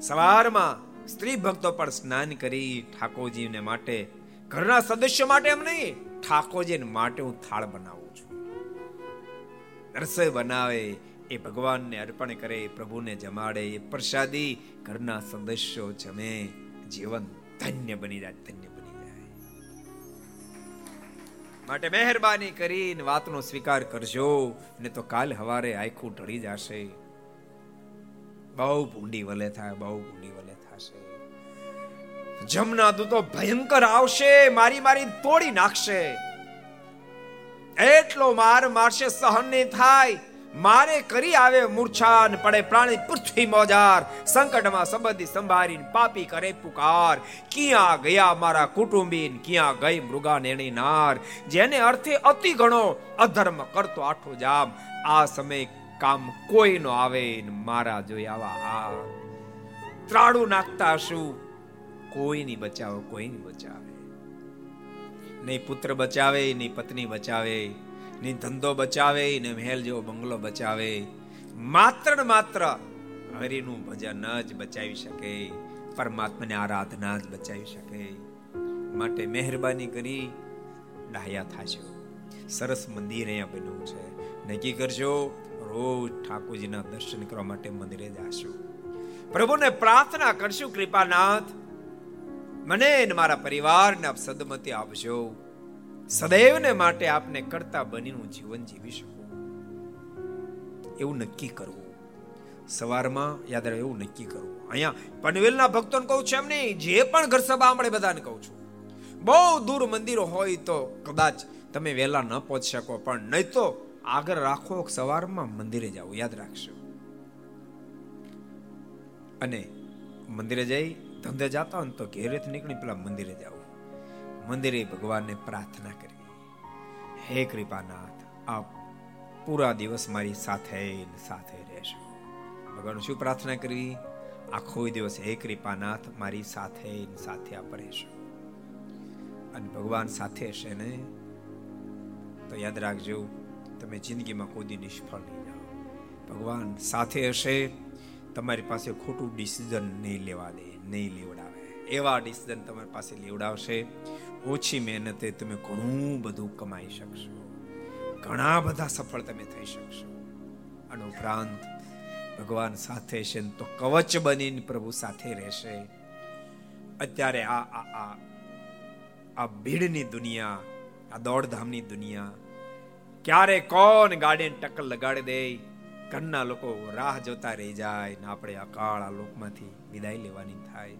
સવારમાં સ્ત્રી ભક્તો પણ સ્નાન કરી ઠાકોરજીને માટે, ઘરના સદસ્યો માટે એમ નહીં, ઠાકોરજીને માટે હું થાળ બનાવું છું. રસોઈ બનાવે, એ ભગવાનને અર્પણ કરે, પ્રભુને જમાડે, એ પ્રસાદી ઘરના સદસ્યો જમે, જીવન ધન્ય બની જાય, ધન્ય બની માટે મહેરબાની કરીને વાતનો સ્વીકાર કરજો, ને તો કાલ હવારે આખું ઢળી જશે. બહુ ભૂંડી વલે થાય બહુ ભૂંડી વલે થશે. જમના દૂતો ભયંકર આવશે, મારી મારી તોડી નાખશે. એટલો માર મારશે સહન નહીં થાય. મારે કરી આવે મૂર્છાન, પડે પ્રાણી પૃથ્વી મોજાર, સંકટમાં સંબંધી સંભાળીને પાપી કરે પુકાર. ક્યાં ગયા મારા કુટુંબીન, ક્યાં ગઈ મૃગા નેણી નાર? જેને અર્થે અતિ ઘણો અધર્મ કરતો આઠો જામ. આ સમય કામ કોઈ નો આવે મારા જોઈ આવા આ ત્રાડું નાખતા શું કોઈ ની બચાવો કોઈ ની બચાવે. નહીં પુત્ર બચાવે, નહીં પત્ની બચાવે. ની ધંધો બચાવે ને મહેલ જેવો બંગલો બચાવે. માત્ર ને માત્ર હરિનું ભજન જ બચાવી શકે. પરમાત્માની આરાધના જ બચાવી શકે. માટે મહેરબાની કરી ડાહ્યા થાશો. સરસ મંદિર અહીંયા બન્યું છે. નક્કી કરજો, રોજ ઠાકોરજીના દર્શન કરવા માટે મંદિરે જાશો. પ્રભુને પ્રાર્થના કરશું, કૃપાનાથ. મને મારા પરિવારને આપ સદમતી આપજો. સદૈવને માટે આપને કરતા બનીનું જીવન જીવી શકું. એવું નક્કી કરવું. સવારમાં યાદ રહે એવું નક્કી કરવું. અહીંયા પનવેલના ભક્તોને કહું છું એમ નહીં જે પણ ઘર સભા આપણે બધાને કહું છું. બહુ દૂર મંદિરો હોય તો કદાચ તમે વહેલા ન પહોંચી શકો, પણ નહીં તો આગળ રાખો, સવારમાં મંદિરે જાઓ. યાદ રાખશો અને મંદિરે જઈ ધંધે જતા હોય તો ઘેરેથી નીકળી પેલા મંદિરે જાઓ. મંદિરે ભગવાનને પ્રાર્થના કરી હે કૃપાનાથ, આપ પૂરા દિવસ મારી સાથે સાથે રહેશો. ભગવાન શું પ્રાર્થના કરવી આખો દિવસ હે કૃપાનાથ, મારી સાથે સાથે આપ રહેશો. અને ભગવાન સાથે હશે ને? તો યાદ રાખજો, તમે જિંદગીમાં કોઈ નિષ્ફળ નહીં જાઓ. ભગવાન સાથે હશે, તમારી પાસે ખોટું ડિસિઝન નહીં લેવા દે, નહીં લેવડાવે. એવા ડિસિઝન તમારી પાસે લેવડાવશે ઓછી મહેનતે તમે ઘણું બધું કમાઈ શકશો. ઘણા બધા સફળ તમે થઈ શકશો. અને ઉપરાંત ભગવાન સાથે છે તો કવચ બનીને પ્રભુ સાથે રહેશે. અત્યારે આ આ આ આ ભીડની દુનિયા, આ દોડધામની દુનિયા ક્યારે કોણ ગાડીને ટક્કર લગાડી દે? ઘરના લોકો રાહ જોતા રહી જાય ને આપણે આ લોકમાંથી વિદાય લેવાની થાય.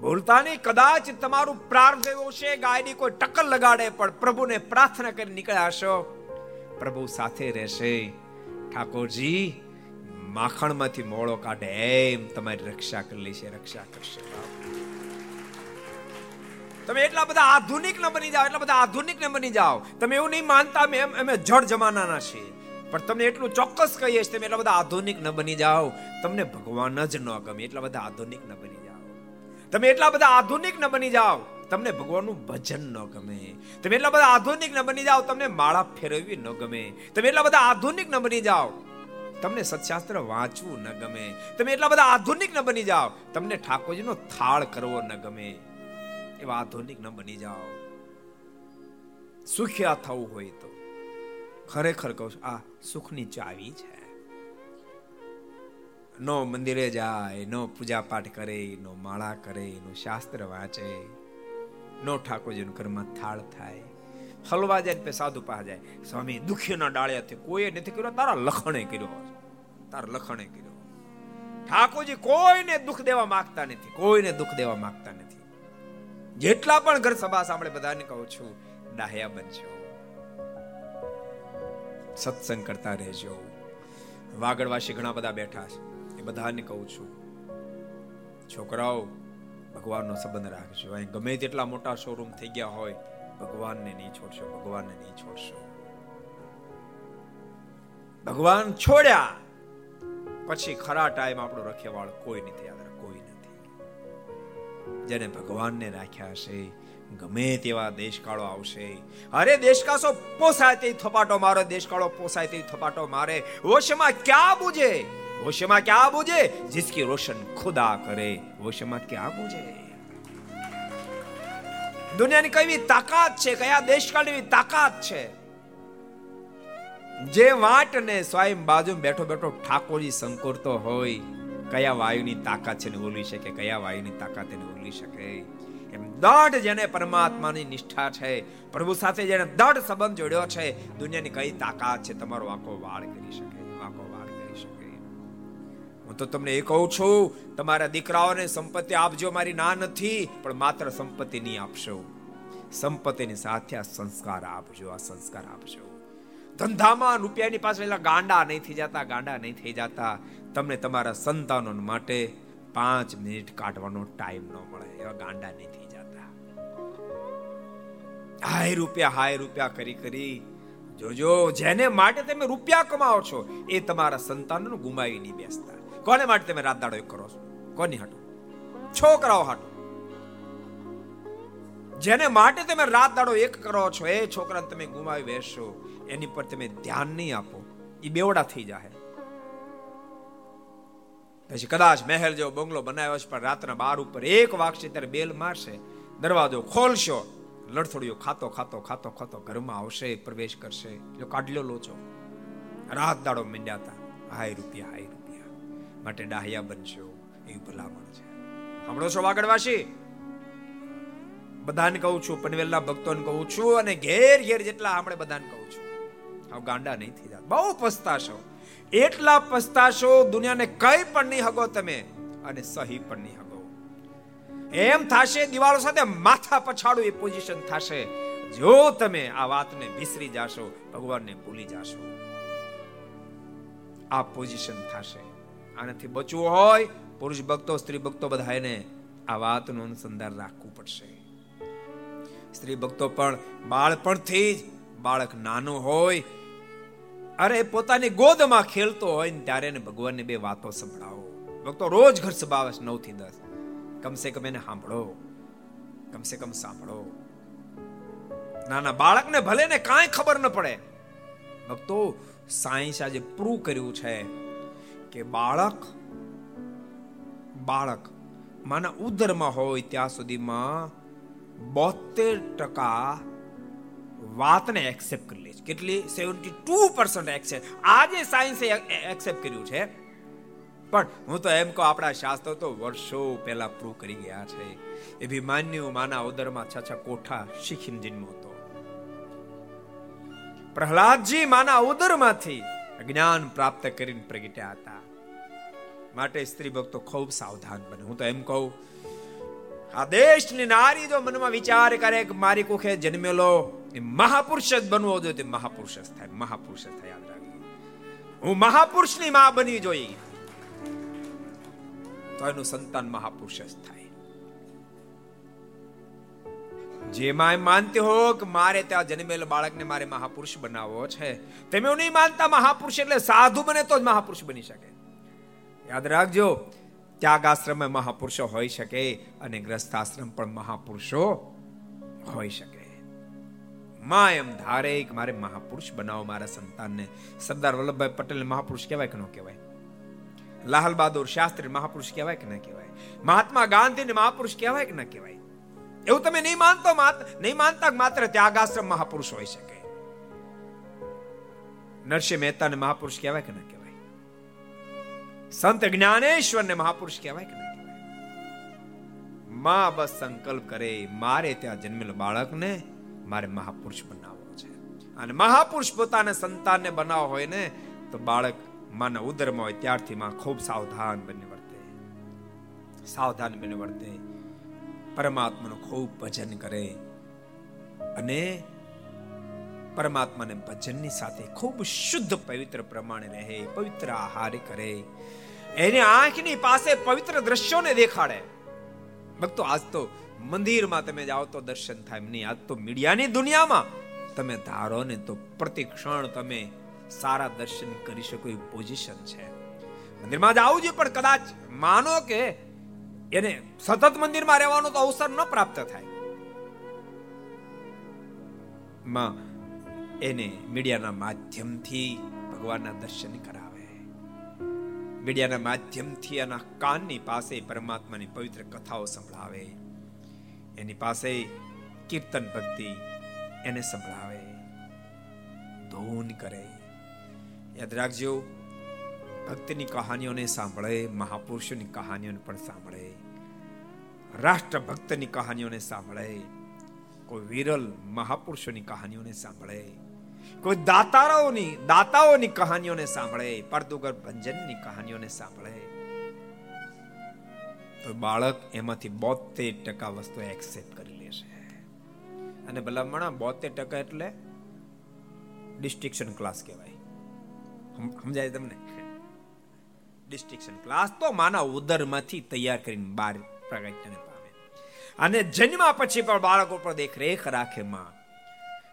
ભૂલતા નહીં કદાચ તમારું પ્રાર્થ એવો છે ગાયની કોઈ ટક્કર લગાડે, પણ પ્રભુને પ્રાર્થના કરી નીકળ્યા હશો. પ્રભુ સાથે રહેશે. ઠાકોરજી, માખણમાંથી મોળો કાઢે એમ તમારી રક્ષા કરી છે, રક્ષા કરશે તમે એટલા બધા આધુનિક ન બની જાઓ, એટલા બધા આધુનિક ન બની જાઓ. તમે એવું નહીં માનતા, અમે અમે જળ જમાનાના છીએ. પણ તમને એટલું ચોક્કસ કહીએ છીએ, તમે એટલા બધા આધુનિક ન બની જાઓ. તમને ભગવાન જ ન ગમે, એટલા બધા આધુનિક ન બની તમે એટલા બધા આધુનિક ન બની જાઓ. તમને ભગવાનનું ભજન ન ગમે. તમે એટલા બધા આધુનિક ન બની જાઓ, તમને માળા ફેરવવી ન ગમે. તમે એટલા બધા આધુનિક ન બની જાઓ. તમને સત્શાસ્ત્ર વાંચવું ન ગમે. તમે એટલા બધા આધુનિક ન બની જાઓ, તમને ઠાકોરજીનો થાળ કરવો ન ગમે. એવા આધુનિક ન બની જાઓ. સુખ્યા થવું હોય તો. ખરેખર કહું છું, આ સુખની ચાવી છે. નો મંદિરે જાય, નો પૂજા પાઠ કરે, નો માળા કરે, નો શાસ્ત્ર વાંચે, નો ઠાકોરજીનું ઘરમાં થાળ થાય. હલવા જાય ને સાધુ પાસે જાય. સ્વામી દુખીના ડાળિયાથી કોઈ નથી કર્યો? તારા લખણે કર્યો તારા લખણે કર્યો ઠાકોરજી કોઈને દુઃખ દેવા માંગતા નથી. કોઈને દુઃખ દેવા માંગતા નથી. જેટલા પણ ઘર સભા સાંભળે, બધાને કહું છું, ડાહ્યા બનજો. સત્સંગ કરતા રહેજો. વાગડવાસી ઘણા બધા બેઠા છે. બધાને કહું છું, છોકરાઓ, ભગવાનનો સંબંધ રાખજો. અહીં ગમે તેટલા મોટા શોરૂમ થઈ ગયા હોય, ભગવાનને નહીં છોડશો, ભગવાનને નહીં છોડશો. ભગવાન છોડ્યા. પછી ખરા ટાઈમ આપણો રખેવાળ કોઈ નથી યાદ કોઈ નથી. જેને ભગવાનને રાખ્યા હશે, ગમે તેવા દેશકાળો આવશે. અરે દેશકાશો પોસાય તે થપાટો મારો, દેશકાળો પોસાય તે થપાટો મારે. હોશમાં ક્યાં બુજે? હોશમાં ક્યાં બુજે जिसकी रोशन खुदा करे હોશમાં ક્યાં બુજે દુનિયાની કઈ તાકાત છે કયા દેશકાળની તાકાત છે જે વાટ ને સ્વયં બાજુ બેઠો બેઠો ઠાકોરજી સંકોરતો હોય કયા વાયુની તાકાત છે ને ઓલવી શકે કયા વાયુની તાકાત એને ઓલવી શકે એમ દઢ જેને પરમાત્માની નિષ્ઠા છે પ્રભુ સાથે જેને દઢ સંબંધ જોડ્યો છે દુનિયાની કઈ તાકાત છે તમારો આખો વાળ કરી શકે આખો વાળ કરી શકે હું તો તમને એ કહું છું, તમારા દીકરાઓને સંપત્તિ આપજો, મારી ના નથી, પણ માત્ર સંપત્તિ નહીં આપશો. સંપત્તિની સાથે આ સંસ્કાર આપજો, આ સંસ્કાર આપજો. ધંધામાં રૂપિયાની પાસે ગાંડા નહીં થઈ જતા, ગાંડા નહીં થઈ જતા. તમને તમારા સંતાનો માટે પાંચ મિનિટ કાઢવાનો ટાઈમ ન મળે, એવા ગાંડા નહીં થઈ જતા. હાય રૂપિયા હાય રૂપિયા કરી કરી. જોજો, જેને માટે તમે રૂપિયા કમાવો છો, એ તમારા સંતાનોને ગુમાવી નહીં બેસતા. કોને માટે તમે રાત દાડો કરો છો? કોની હાટું? છોકરાઓ હાટું. જેને માટે તમે રાત દાડો એક કરો છો, એ છોકરાને તમે ગુમાવી બેસશો એની પર તમે ધ્યાન નહીં આપો. એ બેવડા થઈ જાય પછી કદાચ મહેલ જેવો બંગલો બનાવ્યો છે, પણ રાતના બાર ઉપર એક વાગશે ત્યારે બેલ મારશે. દરવાજો ખોલશો. લડથોડિયો ખાતો ખાતો ખાતો ખાતો ઘરમાં આવશે, પ્રવેશ કરશે. જો કાઢલો લોચો. રાત દાડો મીંડ્યા હતા. હાય રૂપિયા, હાય માટે ડાહ્યા બનશો એ ભલામણ છે. સાંભળો છો, વાગડવાસી? બધાને કહું છું, પનવેલના ભક્તોને કહું છું અને ઘેર ઘેર જેટલા આપણે બધાને કહું છું. હવે ગાંડા નહીં થઈ જાય બહુ પસ્તાશો. એટલા પસ્તાશો દુનિયાને કઈ પણ નહીં હગો તમે અને સહી પણ નહીં હગો. એમ થશે દિવાળો સાથે માથા પછાડું એ પોઝિશન થશે. જો તમે આ વાતને વિસરી જાશો, ભગવાનને ભૂલી જાશો. આ પોઝિશન થશે. આનાથી બચવું હોય, પુરુષ ભક્તો, સ્ત્રી ભક્તો બધાને આ વાતનું અનુસંધાન રાખવું પડશે. સ્ત્રી ભક્તો પણ બાળપણથી જ બાળક નાનું હોય, અરે પોતાની ગોદમાં ખેલતો હોય ને ત્યારે એને ભગવાનની બે વાતો સંભળાવો. ભક્તો રોજ ઘર સભાવે નવથી દસ. કમસે કમ એને સાંભળો. કમસે કમ સાંભળો. નાના બાળકને ભલે ને કાંઈ ખબર ન પડે. ભક્તો સાયન્સ આજે પ્રૂવ કર્યું છે. કે બાળક બાળક. માના ઉદરમાં હોય ત્યાં સુધીમાં બોતેર ટકા વાતને એક્સેપ્ટ કરી લે છે. કેટલી? સેવન્ટી ટુ પર્સન્ટ એક્સેપ્ટ આજે સાયન્સે એક્સેપ્ટ કર્યું છે. પણ હું તો એમ કહું, આપણા શાસ્ત્રો તો વર્ષો પહેલા પ્રૂવ કરી ગયા છે. એ ભીમાન્યુ માના ઉદરમાં છ છ કોઠા શીખીને જન્મ હતો. પ્રહલાદજી માના ઉદરમાંથી જ્ઞાન પ્રાપ્ત કરીને પ્રગટ્યા હતા. માટે સ્ત્રી ભક્તો ખૂબ સાવધાન બને. હું તો એમ કહું, આ દેશની નારી જો મનમાં વિચાર કરે કે મારી કુખે જન્મેલો, એ મહાપુરુષ જ બનવો જોઈએ, તે મહાપુરુષ જ થાય. મહાપુરુષ જ થાય, યાદ રાખજો. હું મહાપુરુષની માં બની જોઈ. તો એનું સંતાન મહાપુરુષ જ થાય. જેમાં માનતી હો કે મારે ત્યાં જન્મેલ બાળકને મારે મહાપુરુષ બનાવવો છે. તમે નહીં માનતા મહાપુરુષ એટલે સાધુ બને તો જ મહાપુરુષ બની શકે. યાદ રાખજો ત્યાગાશ્રમ મહાપુરુષો હોઈ શકે અને ગ્રસ્તાશ્રમ પણ મહાપુરુષો હોઈ શકે. માં એમ ધારે કે મારે મહાપુરુષ બનાવો મારા સંતાનને. સરદાર વલ્લભભાઈ પટેલ મહાપુરુષ કહેવાય કે ન કહેવાય? લાલ બહાદુર શાસ્ત્રી મહાપુરુષ કહેવાય કે ન કહેવાય? મહાત્મા ગાંધીને મહાપુરુષ કહેવાય કે ન કહેવાય? એવું તમે નહીં માનતો નહીં માનતા માત્ર ત્યાગાશ્રમ મહાપુરુષ હોઈ શકે. નરસિંહ મહેતા ને મહાપુરુષ કહેવાય કે ના કહેવાય? સંત જ્ઞાનેશ્વર ને મહાપુરુષ કહેવાય કે ના કહેવાય? માં બસ સંકલ્પ કરે, મારે ત્યાં જન્મેલ બાળકને મારે મહાપુરુષ બનાવવો છે. અને મહાપુરુષ પોતાના સંતાનને બનાવવો હોય ને, તો બાળક માના ઉદરમાં હોય, ત્યારથી માં ખૂબ સાવધાન બની વર્તે. સાવધાન બની વર્તે. પરમાત્માનું ખૂબ ભજન કરે. અને પરમાત્માને ભજનની સાથે ખૂબ શુદ્ધ પવિત્ર પ્રમાણે રહે, પવિત્ર આહાર કરે. એની આંખની પાસે પવિત્ર દ્રશ્યોને દેખાડે. ભક્તો, આજ તો મંદિરમાં તમે જાઓ તો દર્શન થાય. નહીં, આજ તો મીડિયાની દુનિયામાં તમે ધારો ને તો પ્રતિ ક્ષણ તમે સારા દર્શન કરી શકો એ પોઝિશન છે. મંદિરમાં જાવું જોઈએ, પણ કદાચ માનો કે એને સતત મંદિરમાં રહેવાનો તો અવસર ન પ્રાપ્ત થાય. માં, એને મીડિયાના માધ્યમથી ભગવાનના દર્શન કરાવે. મીડિયાના માધ્યમથી એના કાનની પાસે પરમાત્માની પવિત્ર કથાઓ સંભળાવે. એની પાસે કીર્તન ભક્તિ એને સંભળાવે. ધૂન કરે. યાદ રાખજો, ભક્તિની કહાનીઓને સાંભળે, મહાપુરુષોની કહાનીઓને પણ સાંભળે. રાષ્ટ્ર ભક્તની કહાનીઓને સાંભળે, કોઈ વિરલ મહાપુરુષોની કહાનીઓને સાંભળે, કોઈ દાતારાઓની દાતાઓની કહાનીઓને સાંભળે પરતુગર ભંજનની કહાનીઓને સાંભળે. તો બાળક એમાંથી બોતેર ટકા વસ્તુ એક્સેપ્ટ કરી લેશે અને ભલામણા, બોતેર ટકા એટલે ડિસ્ટિક્શન ક્લાસ કહેવાય. સમજાય તમને? ડિસ્ટિક્શન ક્લાસ તો માના ઉદરમાંથી તૈયાર કરીને બહાર પ્રગટને પામે. અને જન્મા પછી પણ બાળકો પર દેખરેખ રાખે માં.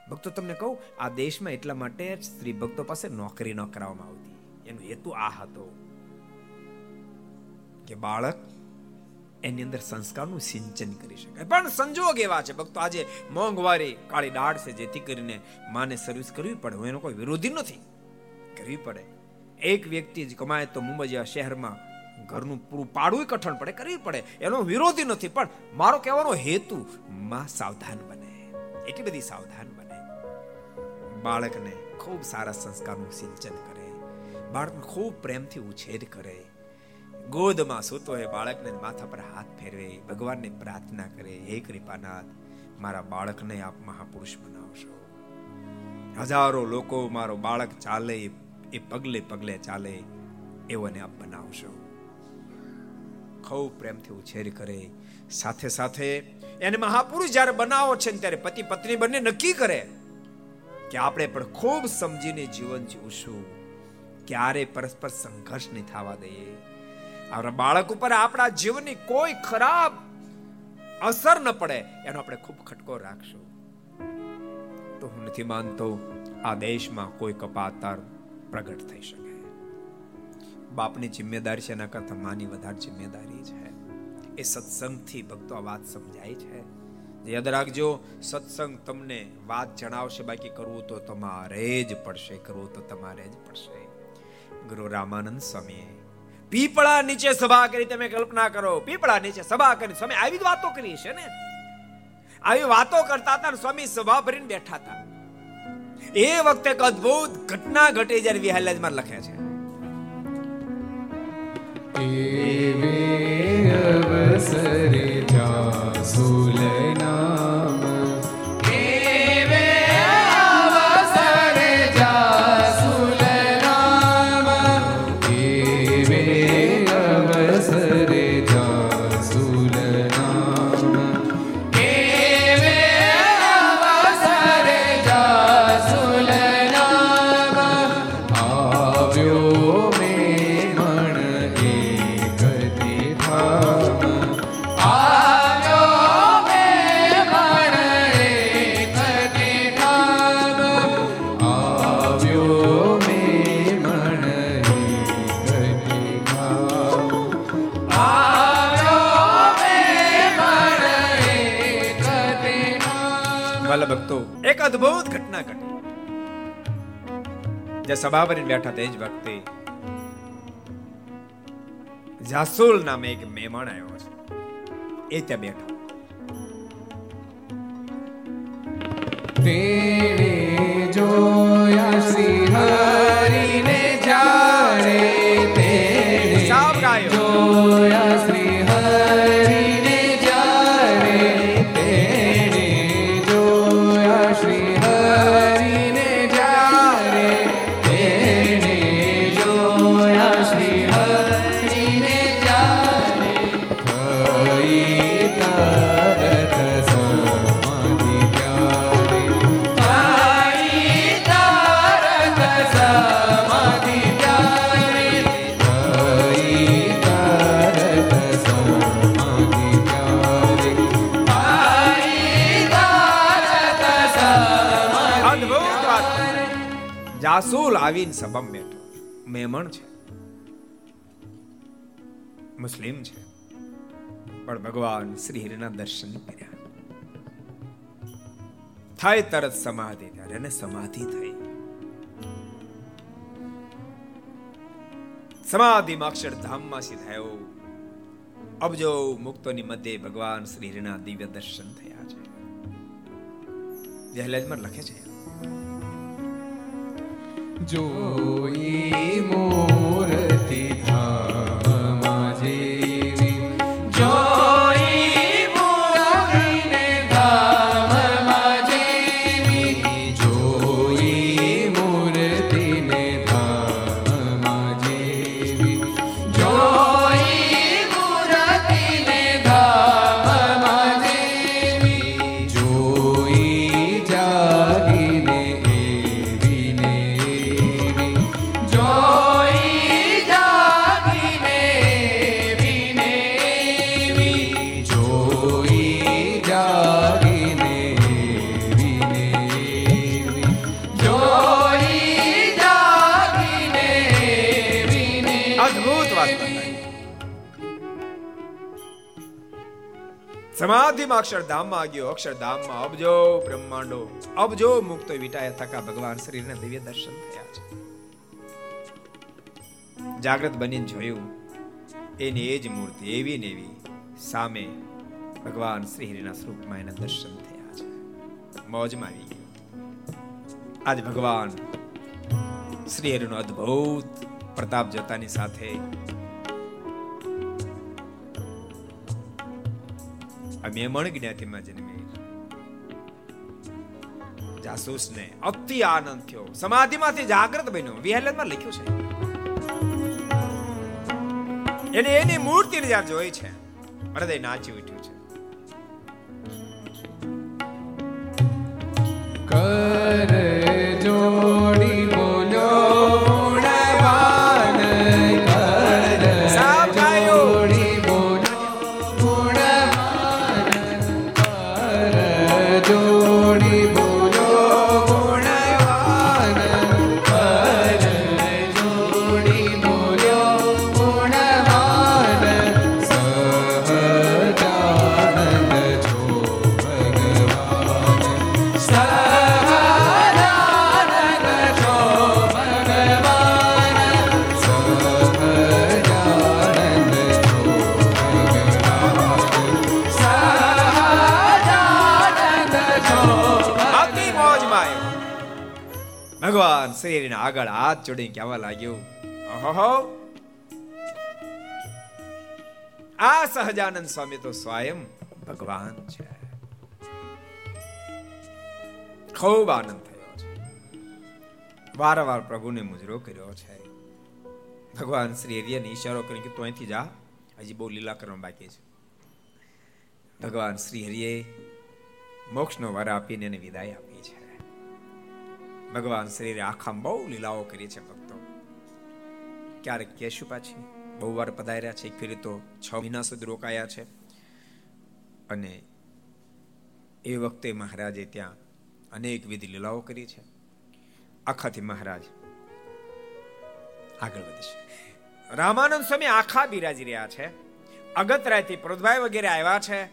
ભક્તો, તમને કહું, આ દેશમાં એટલા માટે સ્ત્રી ભક્તો પાસે નોકરી ન કરાવવામાં આવતી. એનો હેતુ આ હતો કે બાળક એની અંદર સંસ્કારનું સિંચન કરી શકાય. પણ સંજોગ એવા છે. ભક્તો, આજે મોંઘવારી, કાળી દાળ છે, જેથી કરીને માને સર્વિસ કરવી પડે. હું એનો કોઈ વિરોધી નથી. કરવી પડે. એક વ્યક્તિ જ કમાય તો મુંબઈ જેવા શહેરમાં ઘરનું પૂરું પાડવું કઠણ પડે, કરવી પડે. એનો વિરોધી નથી, પણ મારો કહેવાનો હેતુ માં સાવધાન બને. એટલી બધી સાવધાન બને. બાળકને ખૂબ સારા સંસ્કારનું સિંચન કરે. બાળકને ખૂબ પ્રેમથી ઉછેર કરે. ગોદમાં સૂતો હોય બાળકને માથા પર હાથ ફેરવે, ભગવાનને પ્રાર્થના કરે, હે કૃપાનાથ, મારા બાળકને આપ મહાપુરુષ બનાવશો. હજારો લોકો મારો બાળક ચાલે, એ પગલે પગલે ચાલે એવોને આપ બનાવશો. ખૂબ પ્રેમથી ઉછેર કરે. સાથે સાથે એને મહાપુરુષ જ્યારે બનાવો છે ત્યારે પતિ પત્ની બંને નક્કી કરે કે આપણે પણ ખૂબ સમજીને જીવન જીવશું. ક્યારે પરસ્પર સંઘર્ષ નહીં થવા દઈએ. આપણા બાળક ઉપર આપણા જીવનની કોઈ ખરાબ અસર ન પડે, એનો આપણે ખૂબ ખટકો રાખશું. તો હું નથી માનતો આ દેશમાં કોઈ કપાતર પ્રગટ થઈ શકે. બાપની જિમ્મેદારી છે એના કરતા માની વધારે જિમ્મેદારી છે. એ સત્સંગથી ભક્તો આ વાત સમજાય છે. યાદ રાખજો, સત્સંગ તમને વાત જણાવશે, બાકી કરવું તો તમારે જ પડશે, કરવું તો તમારે જ પડશે. ગુરુ રામાનંદ સ્વામીએ પીપળા નીચે સભા કરી, તમે કલ્પના કરો, પીપળા નીચે સભા કરી, સ્વામી આવી વાતો કરી છે ને? આવી વાતો કરતા હતા સ્વામી સભા ભરીને બેઠા હતા. એ વખતે એક અદ્ભુત ઘટના ઘટી જ્યારે વિહાલાજમાં લખે છે. એવે અવસરે જાસુલ જે સભા ભરીને બેઠા તે જ વખતે જાસુલ નામે એક મહેમાન આવ્યો છે. એ ત્યાં બેઠો. તેણે આવીને સભામાં બેઠો. મહેમાન છે. મુસ્લિમ છે. પણ ભગવાન શ્રી હરિના દર્શન કર્યા. થાય તરત સમાધિ ત્યારે એને સમાધિ થઈ. સમાધિમાં અક્ષરધામમાં સિધાયો અબજો મુક્તોની મધ્યે ભગવાન શ્રી હરિના દિવ્ય દર્શન થયા છે. જહલેજમાં લખે છે. જોઈ મોરતી ધામમાં સમાધિમાં અક્ષરધામમાં ગયો અક્ષરધામમાં અબજો બ્રહ્માંડો. અબજો મુક્તો વિટાયા થકા ભગવાન શ્રીને દિવ્ય દર્શન થયા છે. જાગ્રત બનીને જોયું, એની એ જ મૂર્તિ એવી ને એવી સામે ભગવાન શ્રી હરિના સ્વરૂપમાં એના દર્શન થયા છે. મોજમાં આવી ગયો. આજ ભગવાન શ્રી હરિનો અદ્ભુત પ્રતાપ જોતાની સાથે આ મેમણ જ્ઞાતિમાં જન્મે જાસૂસને અતિ આનંદ થયો. સમાધિમાંથી જાગૃત બન્યો. વિહલનમાં લખ્યું છે. એને એની મૂર્તિને જ્યારે જોઈ છે. હૃદય નાચી ઉઠ્યું છે. કર ભગવાન આગળ હાથ જોડીને કહેવા લાગ્યો ઓહો આ સહજાનંદ સ્વામી તો સ્વયં ભગવાન છે ખૂબ આનંદ થયો છે વારંવાર પ્રભુને મુજરો કર્યો છે ભગવાન શ્રી હરિયને ઈશારો કરી કે તું અહીંથી જા હજી બહુ લીલા કરવા બાકી છે ભગવાન શ્રી હરિએ મોક્ષનો વર આપીને એને વિદાય આપી છે ભગવાન શરીરે આખા બહુ લીલાઓ કરી છે ભક્તો. ક્યારેક કેશુ પાછી બહુ વાર પધાર્યા છે એક ફેરી તો છ મહિના સુધી રોકાયા છે. અને એ વખતે મહારાજે ત્યાં અનેક વિધિ લીલાઓ કરી છે. આખાથી મહારાજ આગળ વધશે રામાનંદ સ્વામી આખા બિરાજી રહ્યા છે. અગતરાયથી પ્રદભાઈ વગેરે આવ્યા છે.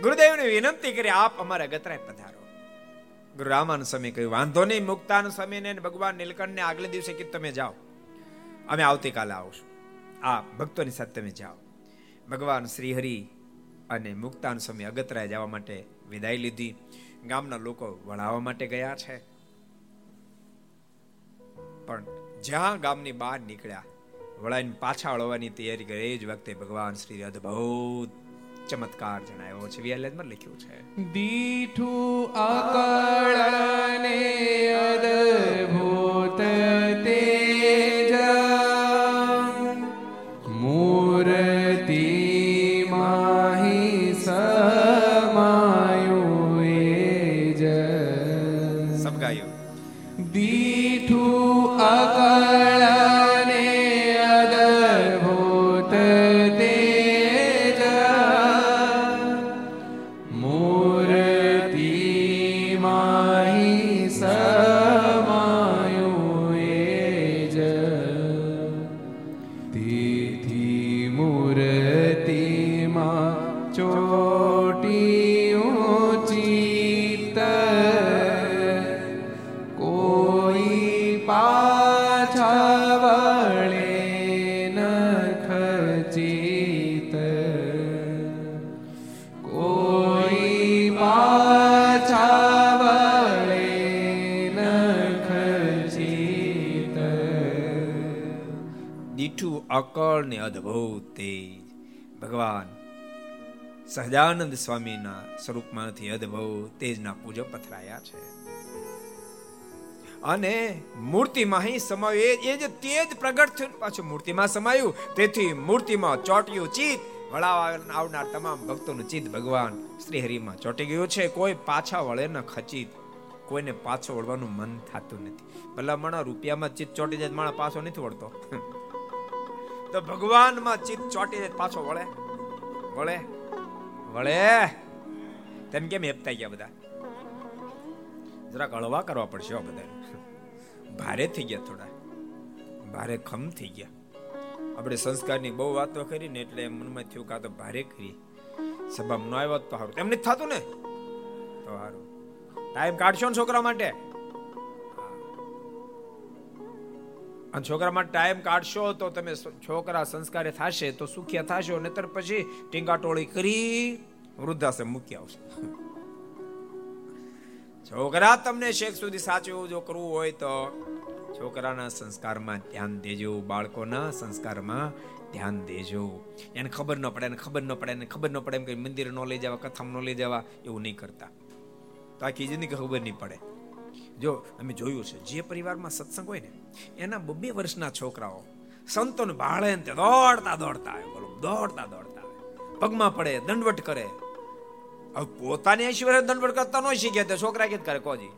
ગુરુદેવને વિનંતી કરી, આપ અમારા અગતરાય પધારો. ગુરુ રામાનંદ સ્વામી કહ્યું, વાંધો નહીં, મુક્તાન સ્વામીને ભગવાન નીલકંઠને આગલે દિવસે કીધું, તમે જાઓ, અમે આવતીકાલે આવશું. આ ભક્તોની સાથે તમે જાઓ. ભગવાન શ્રીહરિ અને મુક્તાન સ્વામી અગતરાય જવા માટે વિદાય લીધી. ગામના લોકો વળાવવા માટે ગયા છે. પણ જ્યાં ગામની બહાર નીકળ્યા, વળાઈને પાછા વળવાની તૈયારી કરે, એ જ વખતે ભગવાન શ્રી અદ્ભુત ચમત્કાર જણાયો છે. વિયાલેજમાં લખ્યું છે. દીઠું અકળને અદભૂત તેજ તેજ ભગવાન સહજાનંદ સ્વામીના સ્વરૂપમાંથી અદભુત તેજના પૂજો પથરાયા છે. અને મૂર્તિમાં અહીં સમાયું, એ જે તેજ પ્રગટ થયું પાછું મૂર્તિમાં સમાયું, તેથી મૂર્તિમાં ચોટ્યું ચિત વળાવા આવનાર તમામ ભક્તોનું ચિત્ત ભગવાન શ્રી હરિમાં ચોટી ગયું છે. કોઈ પાછા વળે ન ખચિત, કોઈને પાછો વળવાનું મન થતું નથી. ભલા મણા રૂપિયામાં ચિત્ત ચોટી જાય માણા પાછો નથી વળતો. તો ભગવાનમાં ચિત્ત ચોટી જાય પાછો વળે. વળે. વળે. તેમ કેમ હેપતા ગયા બધા? જરાક હળવા કરવા પડશે બધા ભારે થઈ ગયા થોડા. ભારે ખમ થઈ ગયા. આપણે સંસ્કારની બહુ વાતો કરી ને એટલે મનમાં થયું કાં તો ભારે કરી. સભામાં ન આવ્યો તો સારું. એમ નથી થતું ને? તો સારું. ટાઈમ કાઢશો ને છોકરા માટે? અને છોકરામાં ટાઈમ કાઢશો તો તમે છોકરા સંસ્કારે થશે તો સુખ્યા થશો, નહીતર પછી ટીંગા ટોળી કરી વૃદ્ધાશ્રમ મૂકી આવશે. છોકરા તમને શેખ સુધી સાચવું જો કરવું હોય તો છોકરાના સંસ્કારમાં ધ્યાન દેજો, બાળકોના સંસ્કારમાં ધ્યાન દેજો. એને ખબર ન પડે, એને ખબર ન પડે, એને ખબર ન પડે એમ કે મંદિર ન લઈ જવા, કથામાં ન લઈ જવા, એવું નહીં કરતા. તો આખી જિંદગી ખબર નહીં પડે. જો અમે જોયું છે, જે પરિવારમાં સત્સંગ હોય ને, એના બબે વર્ષના છોકરાઓ સંતોને ભાળે ને તે દોડતા દોડતા આવે, બોલો, દોડતા દોડતા આવે. પગમાં પડે, દંડવટ કરે. હવે પોતાને ઐશ્વર્ય દંડવટ કરતા ન શીખ્યા તે છોકરા કે કરે, કોજી?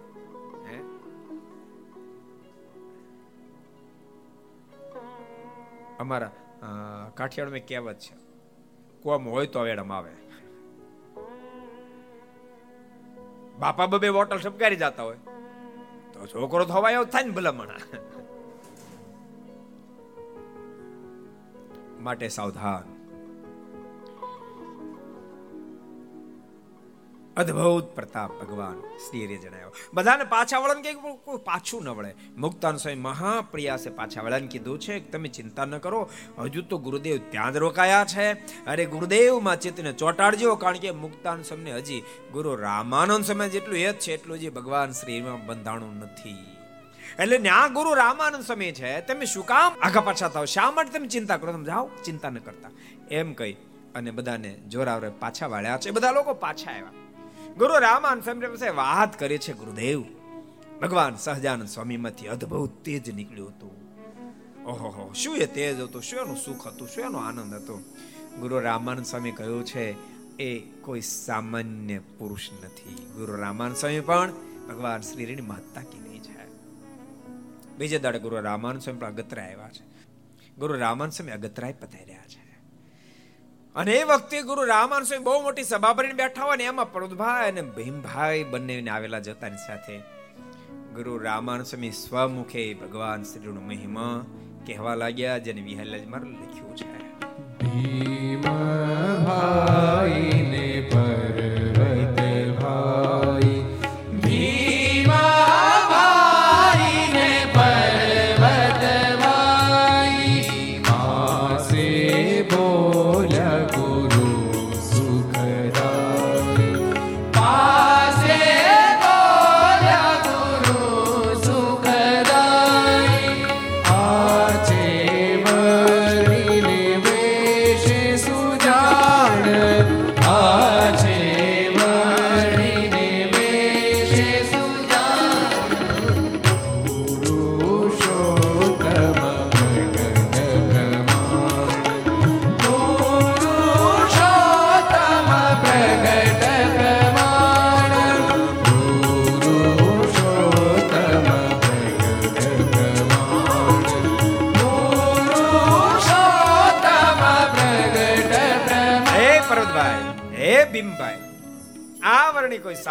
અમારા કાઠિયાવાડમાં કહેવત છે, કોમ હોય તો વેડમ આવે. બાપા બબે બોટલ સપકારી જતા હોય. તો છોકરો થવાયો થાય ને ભલામણા. માટે સાવધાન. અદ્ભુત પ્રતાપ ભગવાન. શ્રીએ જણાવ્યો, બધાને પાછા વળન કે પાછું ન વળે. મુક્તાન સ્વામી મહાપ્રિયાસે પાછા વળન કીધું છે તમે ચિંતા ન કરો, હજુ તો ગુરુદેવ ત્યાં જ રોકાયા છે. અરે ગુરુદેવમાં ચિત્તને ચોટાડજો, કારણ કે મુક્તાન સ્વામીને હજી ગુરુ રામાનંદ સમય જેટલું એ જ છે, એટલું જે ભગવાન શ્રીમાં બંધાણું નથી. એટલે ન્યા ગુરુ રામાનંદ સ્વામી છે, તમે શું કામ આગા પાછા થાવ? શા માટે તમે ચિંતા કરો? તમે જાઓ, ચિંતા ન કરતા. એમ કહી અને બધાને જોરાવરે પાછા વાળ્યા છે. બધા લોકો પાછા આવ્યા. ગુરુ રામાન સ્વામી પાસે વાત કરે છે ગુરુદેવ. ભગવાન સહજાનંદ સ્વામીમાંથી અદ્ભુત તેજ નીકળ્યું હતું. ઓહો શું એ તેજ હતું? શું એનું સુખ હતું? શું એનો આનંદ હતો? ગુરુ રામાનંદ સ્વામી કહ્યું છે, એ કોઈ સામાન્ય પુરુષ નથી. ગુરુ રામાનંદ સ્વામી પણ ભગવાન શ્રીની મહત્તા કીધી છે. બીજે દાડે ગુરુ રામાનંદ સ્વામી પણ અગત્રા આવ્યા છે. ગુરુ રામાનંદ સ્વામી અગત્રાય પધાર્યા છે. અને એ વખતે ગુરુ રામાન સ્વામી બહુ મોટી સભા ભરીને બેઠા હોય ને, એમાં પ્રદભાઈ અને ભીમભાઈ બંને આવેલા જતાની સાથે. ગુરુ રામાન સ્વામી સ્વમુખે ભગવાન શ્રીનો મહિમા કહેવા લાગ્યા, જેને વિહલ્ય માર લખ્યું છે. ભીમ ભાઈ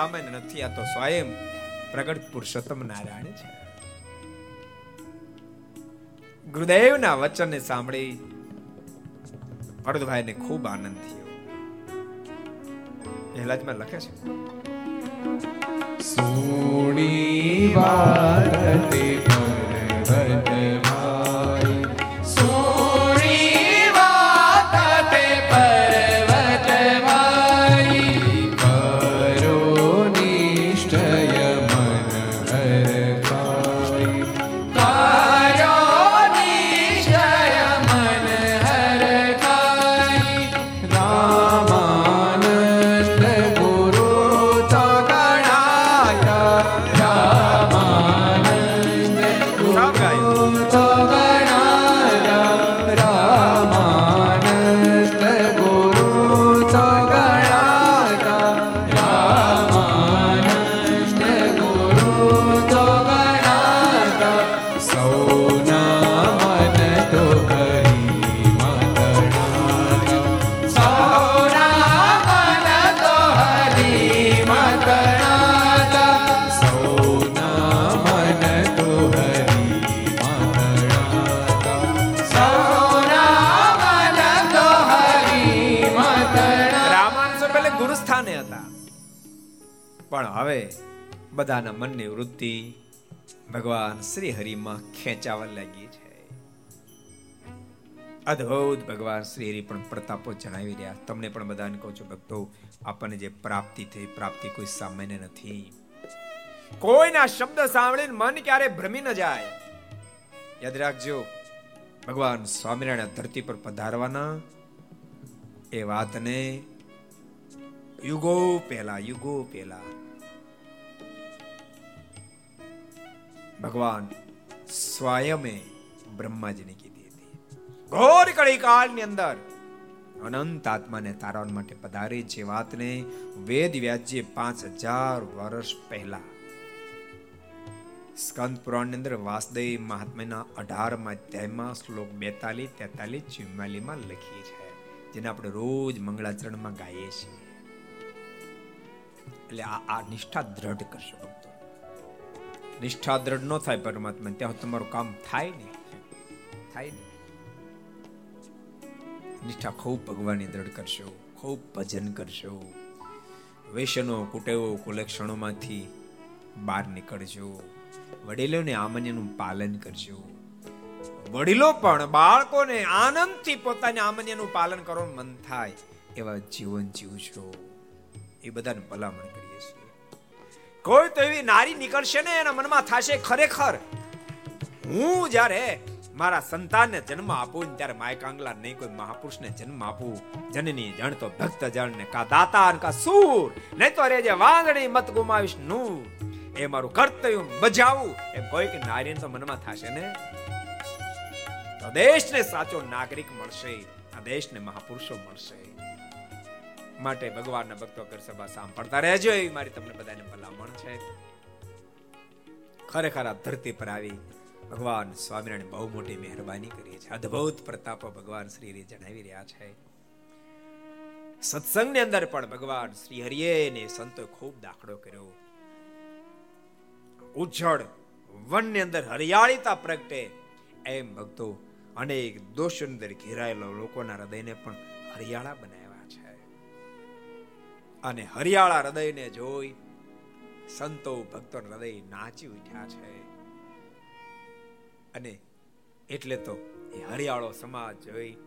સામાન્ય નથી, આ તો સ્વયં પ્રગટ પુરુષોત્તમ નારાયણ છે. ગુરુદેવના વચનને સાંભળી ભરતભાઈને ખૂબ આનંદ થયો. પહેલા જ મેં લખે છે? સોણી વારતે પર્વત ભાઈ હવે બધાના મનની વૃત્તિ ભગવાન શ્રી હરિમાં ખેંચાવા લાગી છે. અદ્ભુત ભગવાન શ્રી હરિ પણ પ્રતાપો જણાવી રહ્યા. તમને પણ બધાને કહું છું ભક્તો, આપણને જે પ્રાપ્તિ થઈ, પ્રાપ્તિ કોઈ સામાન્ય નથી. કોઈના શબ્દ સાંભળીને મન ક્યારે ભ્રમી ન જાય. યાદ રાખજો, ભગવાન સ્વામિનારાયણ ધરતી પર પધારવાના એ વાતને યુગો પહેલા યુગો પહેલા ભગવાન સ્વયમે બ્રહ્માજીને કીધી હતી. ઘોર કળી કાળની અંદર અનંત આત્માને તારવા માટે પધારી જે વાતને વેદ વ્યાજ્ય પાંચ હજાર વર્ષ પહેલા સ્કંદ પુરાણની અંદર વાસદેવ મહાત્માના અઢારમાં અધ્યાયમાં શ્લોક બેતાલીસ, તેતાલીસ, ચુમ્માલીમાં લખી છે, જેને આપણે રોજ મંગળાચરણમાં ગાઈએ છીએ. એટલે આ નિષ્ઠા દ્રઢ કરશે. નિષ્ઠા દ્રઢ ન થાય પરમાત્મા ત્યાં તમારું કામ થાય નહીં. થાય નહીં. નિષ્ઠા ખૂબ ભગવાનની દ્રઢ કરશો, ખૂબ ભજન કરશો. વેસનો કુટેવો, કુલક્ષણોમાંથી બહાર નીકળજો. વડીલોને આમન્યનું પાલન કરજો. વડીલો પણ બાળકોને આનંદથી પોતાની આમન્યનું પાલન કરવાનું મન થાય એવા જીવન જીવજો. એ બધાને ભલામણ કોઈ તો એવી નારી નીકળશે ને એના મનમાં થશે ખરેખર. હું જ્યારે મારા સંતાનને જન્મ આપું ત્યારે માય કાંગલા નહીં, કોઈ મહાપુરુષને જન્મ આપું, જનની જણ તો ભક્ત જણ ને કા દાતા કા સૂર, નહીં તો અરે જે વાંગણી મત ગુમાવીશ, નું, એ મારું કર્તવ્ય બજાવું. એમ કોઈ કે નારીને તો મનમાં થશે ને? તો દેશને સાચો નાગરિક મળશે, આ દેશને મહાપુરુષો મળશે. માટે ભગવાનના ભક્તો ઘર સભા સાંભળતા રહેજો. એવી મારી તમને બધાને ભલામણ છે. ખરેખર આ ધરતી પર આવી ભગવાન સ્વામિનારાયણ બહુ મોટી મહેરબાની કરી છે. અદ્ભુત પ્રતાપો ભગવાન શ્રી જણાવી રહ્યા છે. સત્સંગની અંદર પણ ભગવાન શ્રી હરિએ ને સંતો ખૂબ દાખલો કર્યો. ઉજ્જળ વનની અંદર હરિયાળીતા પ્રગટે એમ ભક્તો અનેક દોષ અંદર ઘેરાયેલા લોકોના હૃદયને પણ હરિયાળા બનાવ્યા. અને હરિયાળા હૃદયને જોઈ સંતો ભક્તો હૃદય નાચી ઉઠ્યા છે. અને એટલે તો એ હરિયાળો સમાજ જોઈ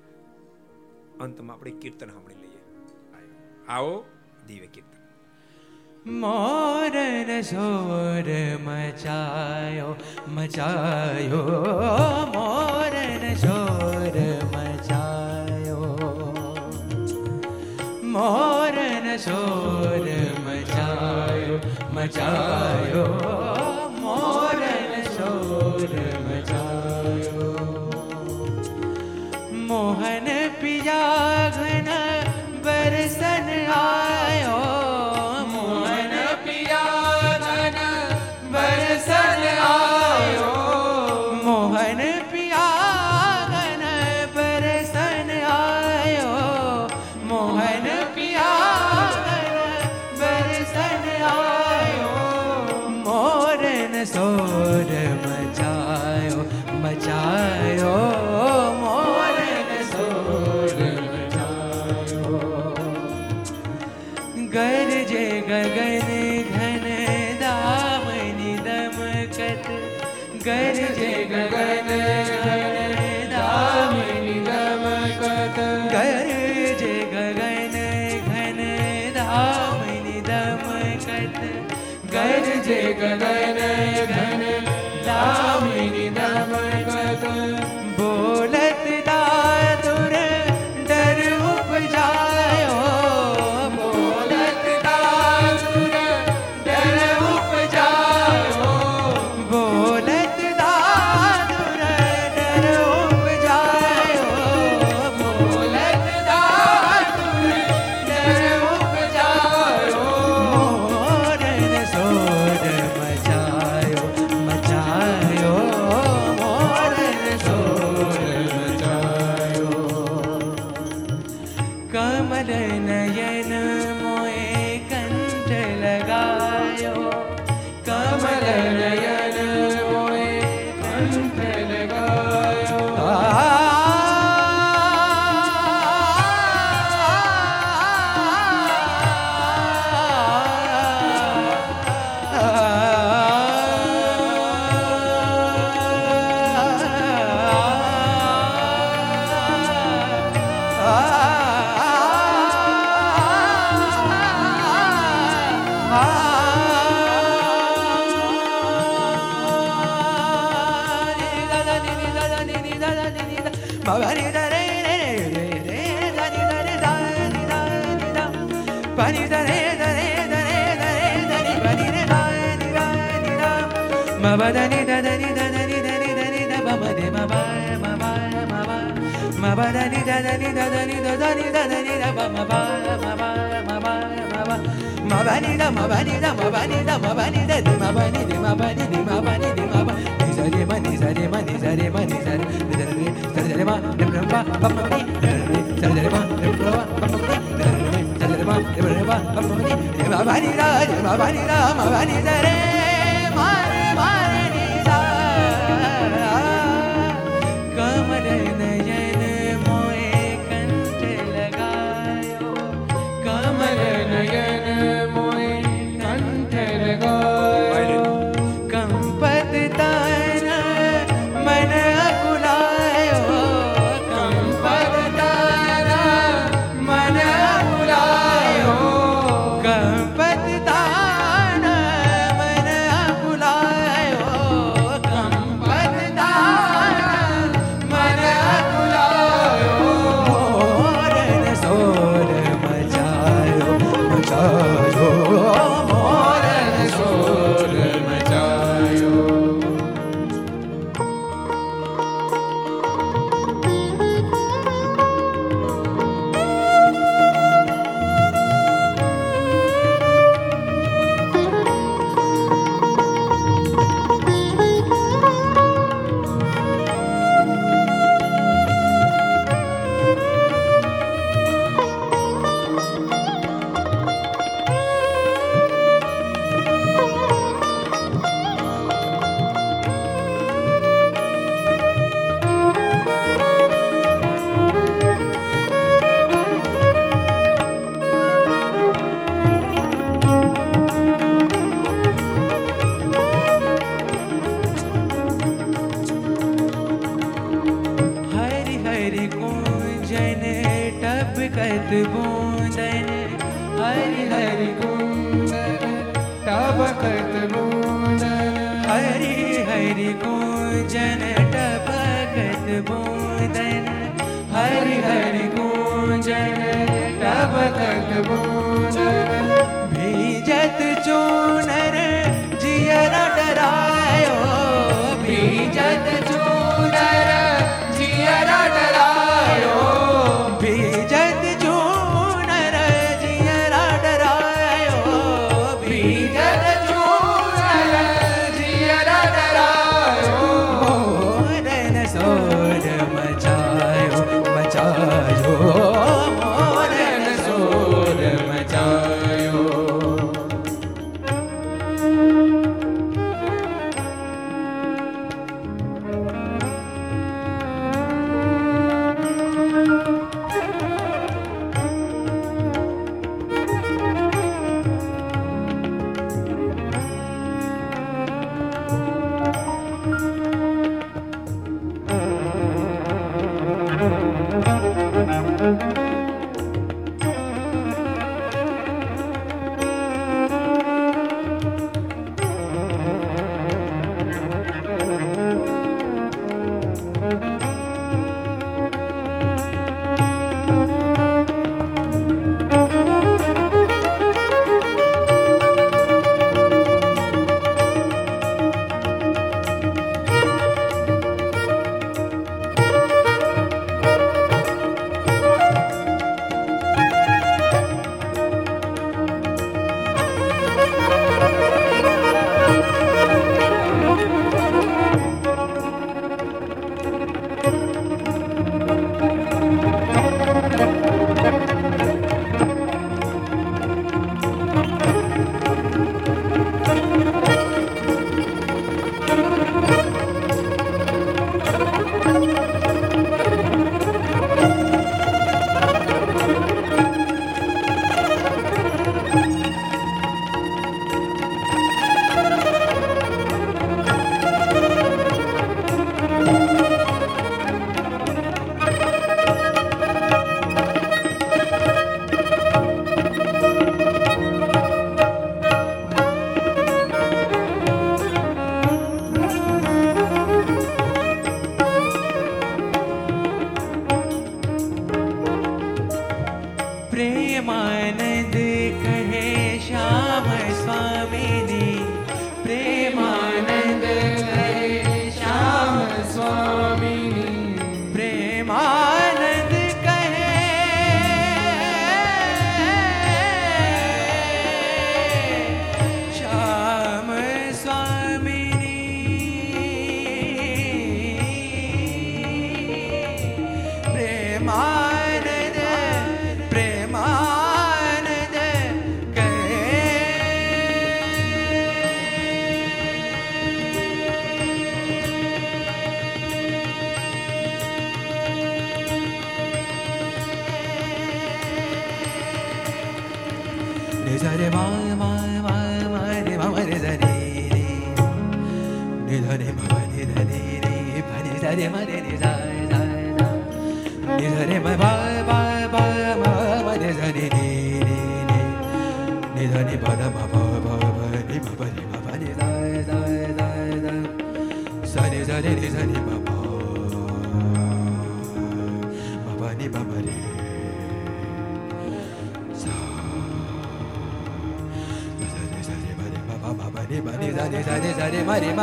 અંતમાં આપણે કીર્તન સાંભળી લઈએ. આવો દિવ્ય કીર્તન. મોરન સોર મચાયો મચાયો મોરન સોર મચાયો. મોરન સોર મચાયો મચાયો. ગગન ઘન દામિની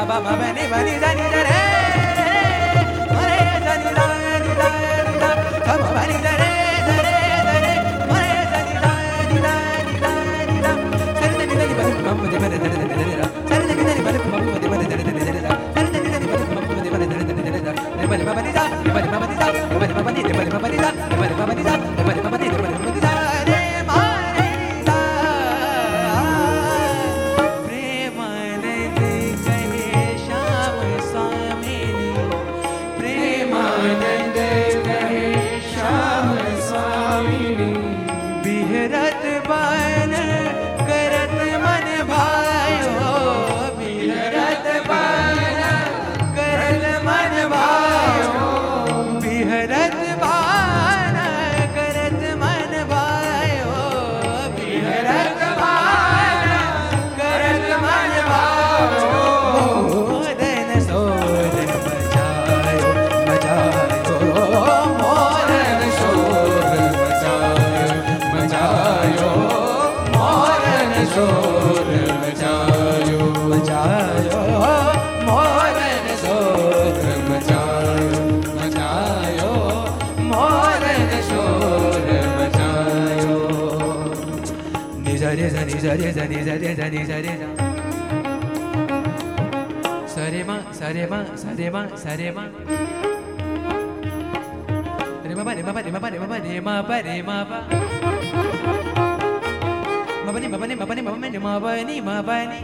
爸爸 సరే సరే సరే సరే సరే సరేమా సరేమా సరేమా సరేమా రేమప రేమప రేమప రేమప రేమప రేమప మబని మబని మబని మబని మబని మబని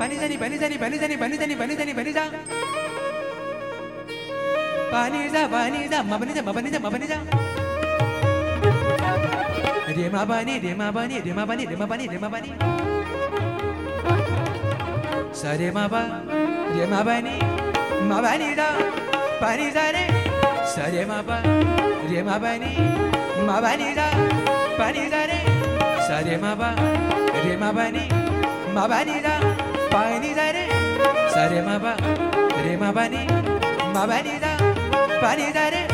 పనిజని పనిజని పనిజని పనిజని పనిజని పనిజా పనిజా పనిజా మబనిజ మబనిజ మబనిజ Dema bani, dema bani, dema bani, dema bani, dema bani. Sa dema ba, dema bani, ma bani da, bani da re. Sa dema ba, dema bani, ma bani da, bani da re. Sa dema ba, dema bani, ma bani da, bani da re. Sa dema ba, dema bani, ma bani da, bani da re.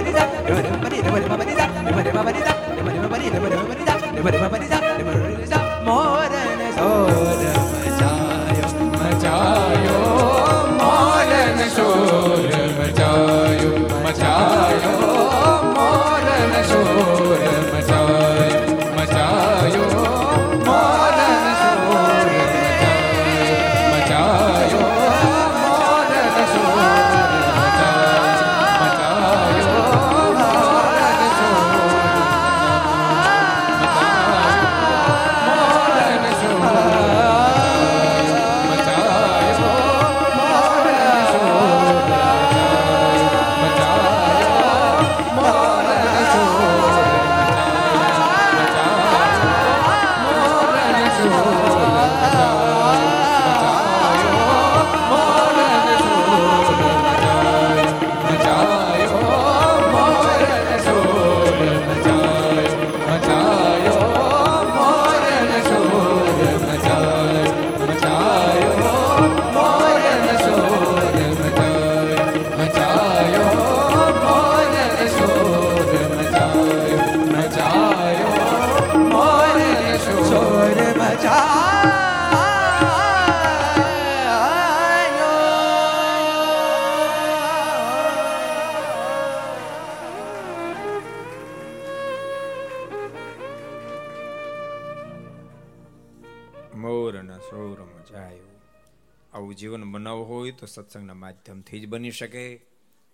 સત્સંગના માધ્યમથી જ બની શકે.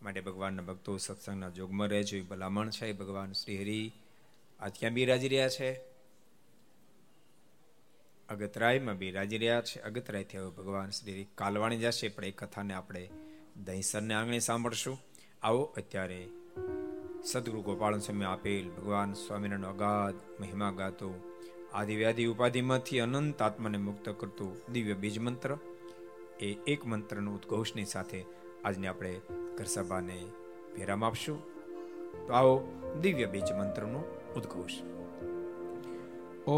માટે ભગવાનના ભક્તો સત્સંગના જોગમાં રહે છે, ભલામણ છે, ભગવાન શ્રી હરિ આજ ક્યાં બિરાજી રહ્યા છે. અગતરાયમાં બિરાજી રહ્યા છે. અગતરાયથી હવે ભગવાન શ્રી કાલવાણી જશે, પણ એ કથાને આપણે દહીંસરને આંગણે સાંભળશું. આવો અત્યારે સદગુરુ ગોપાલ સ્વામી આપેલ ભગવાન સ્વામિનારાયણ અગાધ મહિમા ગાતો. આદિવ્યાધિ ઉપાધિમાંથી અનંત આત્માને મુક્ત કરતું દિવ્ય બીજ મંત્ર. એ એક મંત્રનું ઉદ્ઘોષની સાથે આજને આપણે ઘરસભાને વિરામ આપશું. તો આવો દિવ્ય બીજ મંત્રનો ઉદ્ઘોષ. ઓ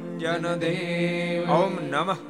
કાષ્ટભન દેવ ઓમ નમઃ.